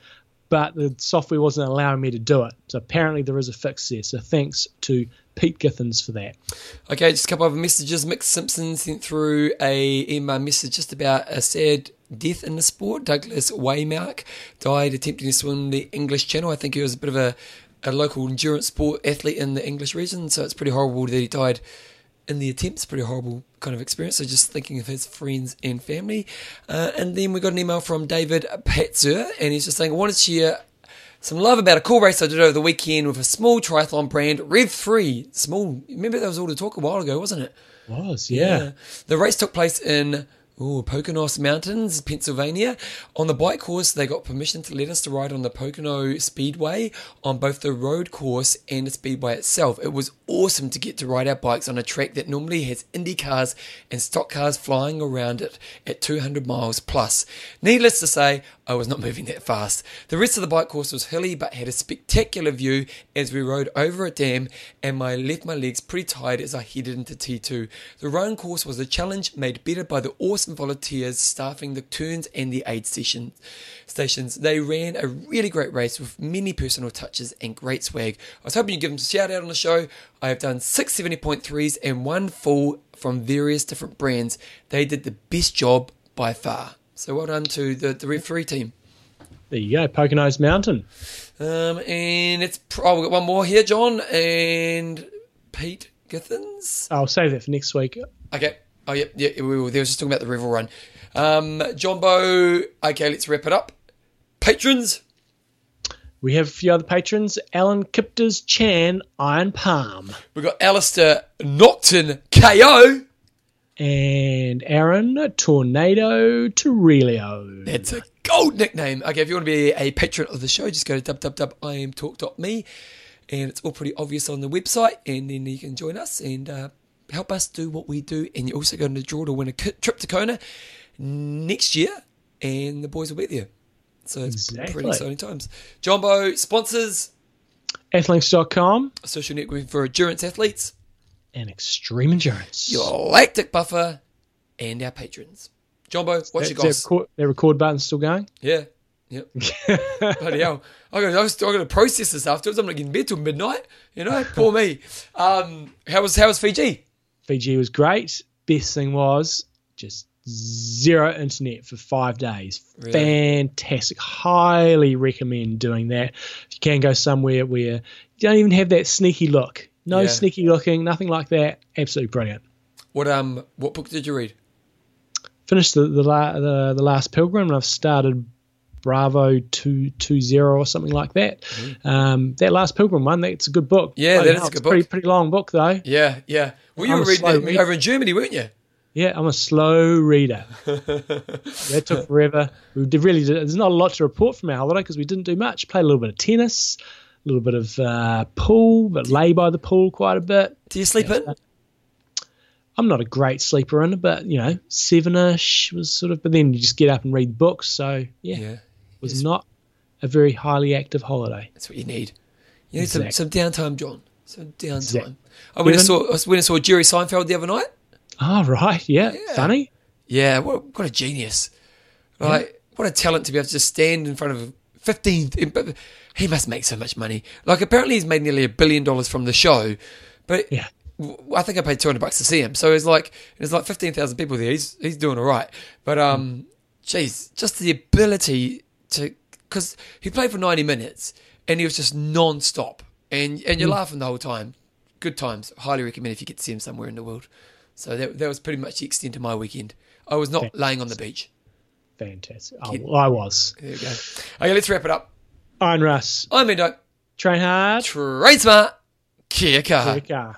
but the software wasn't allowing me to do it. So apparently there is a fix there. So thanks to Pete Githens for that. Okay, just a couple of messages. Mick Simpson sent through a email message just about a sad death in the sport. Douglas Waymark died attempting to swim the English Channel. I think he was a bit of a, a local endurance sport athlete in the English region, so it's pretty horrible that he died in the attempt. It's pretty horrible kind of experience. So just thinking of his friends and family. Uh, and then we got an email from David Patzer, and he's just saying, I wanted to share some love about a cool race I did over the weekend with a small triathlon brand, Rev 3. Small. Remember that was all the talk a while ago, wasn't it? Was, yeah. The race took place in ooh, Poconos Mountains, Pennsylvania. On the bike course, they got permission to let us to ride on the Pocono Speedway on both the road course and the speedway itself. It was awesome to get to ride our bikes on a track that normally has Indy cars and stock cars flying around it at 200 miles plus. Needless to say, I was not moving that fast. The rest of the bike course was hilly but had a spectacular view as we rode over a dam and my left my legs pretty tired as I headed into T2. The run course was a challenge made better by the awesome volunteers staffing the turns and the aid station stations. They ran a really great race with many personal touches and great swag. I was hoping you'd give them a shout out on the show. I have done six 70.3s and one full from various different brands. They did the best job by far. So well done to the, the Rev3 team. There you go, Poconos Mountain. Um, and it's oh, we've got one more here, John and Pete Githens. I'll save that for next week. Okay. Oh, yeah, yeah. We were, they were just talking about the Revel Run. Um, Jumbo. Okay, let's wrap it up. Patrons. We have a few other patrons Alan Kipters Chan, Iron Palm, We've got Alistair Nocton KO. and Aaron Tornado Torelio. That's a gold nickname. Okay, if you want to be a patron of the show, just go to www.imtalk.me and it's all pretty obvious on the website. And then you can join us and uh, help us do what we do. And you're also going to draw to win a trip to Kona next year, and the boys will be there. So it's Exactly. pretty exciting times. Jumbo sponsors Athlinks.com a social network for endurance athletes, and Extreme Endurance. your lactic buffer, and our patrons. Jumbo, what's your goss? record, that record button still going? Yeah. Yep. Bloody hell. I got, I was, I got to process this afterwards. I'm not getting in bed till midnight. You know, poor me. Um, how was how was Fiji? Fiji was great. Best thing was just zero internet for five days. Really? Fantastic. Highly recommend doing that. If you can go somewhere where you don't even have that sneaky look. No Yeah. sneaky looking, nothing like that. Absolutely brilliant. What um what book did you read? Finished the the, la- the, the last pilgrim and I've started Bravo two two zero or something like that. Um, that last pilgrim one, that's a good book. Mm-hmm. Yeah, Bloody that is a good it's Pretty book. pretty long book though. Yeah, yeah. Well, you I'm were reading it over in Germany, weren't you? Yeah, I'm a slow reader. that took forever. We did really did, there's not a lot to report from our holiday because we didn't do much. Played a little bit of tennis, a little bit of uh, pool, but lay by the pool quite a bit. Do you sleep in? I'm not a great sleeper in it, but you know, seven-ish was sort of. But then you just get up and read books. So yeah, Yeah. Was not a very highly active holiday. That's what you need. You need Exactly. some, some downtime, John. Some downtime. Exact- I went and saw I went and saw Jerry Seinfeld the other night. Oh right, yeah, Yeah. funny. Yeah, what, what a genius. Like, what a talent to be able to just stand in front of 15. but He must make so much money. Like, apparently he's made nearly a billion dollars from the show, but Yeah. I think I paid 200 bucks to see him. So it's like, there's like 15,000 people there. He's, he's doing all right. But, um, geez, just the ability to, because he played for 90 minutes and he was just non stop. And, and you're hmm. laughing the whole time. Good times. Highly recommend if you get to see him somewhere in the world. So that, that was pretty much the extent of my weekend. I was not laying on the beach. fantastic. Oh, I, I was. There you go. Okay, let's wrap it up. Iron Russ. I'm Endo. Train hard. Train smart. Kia kaha. Kia kaha.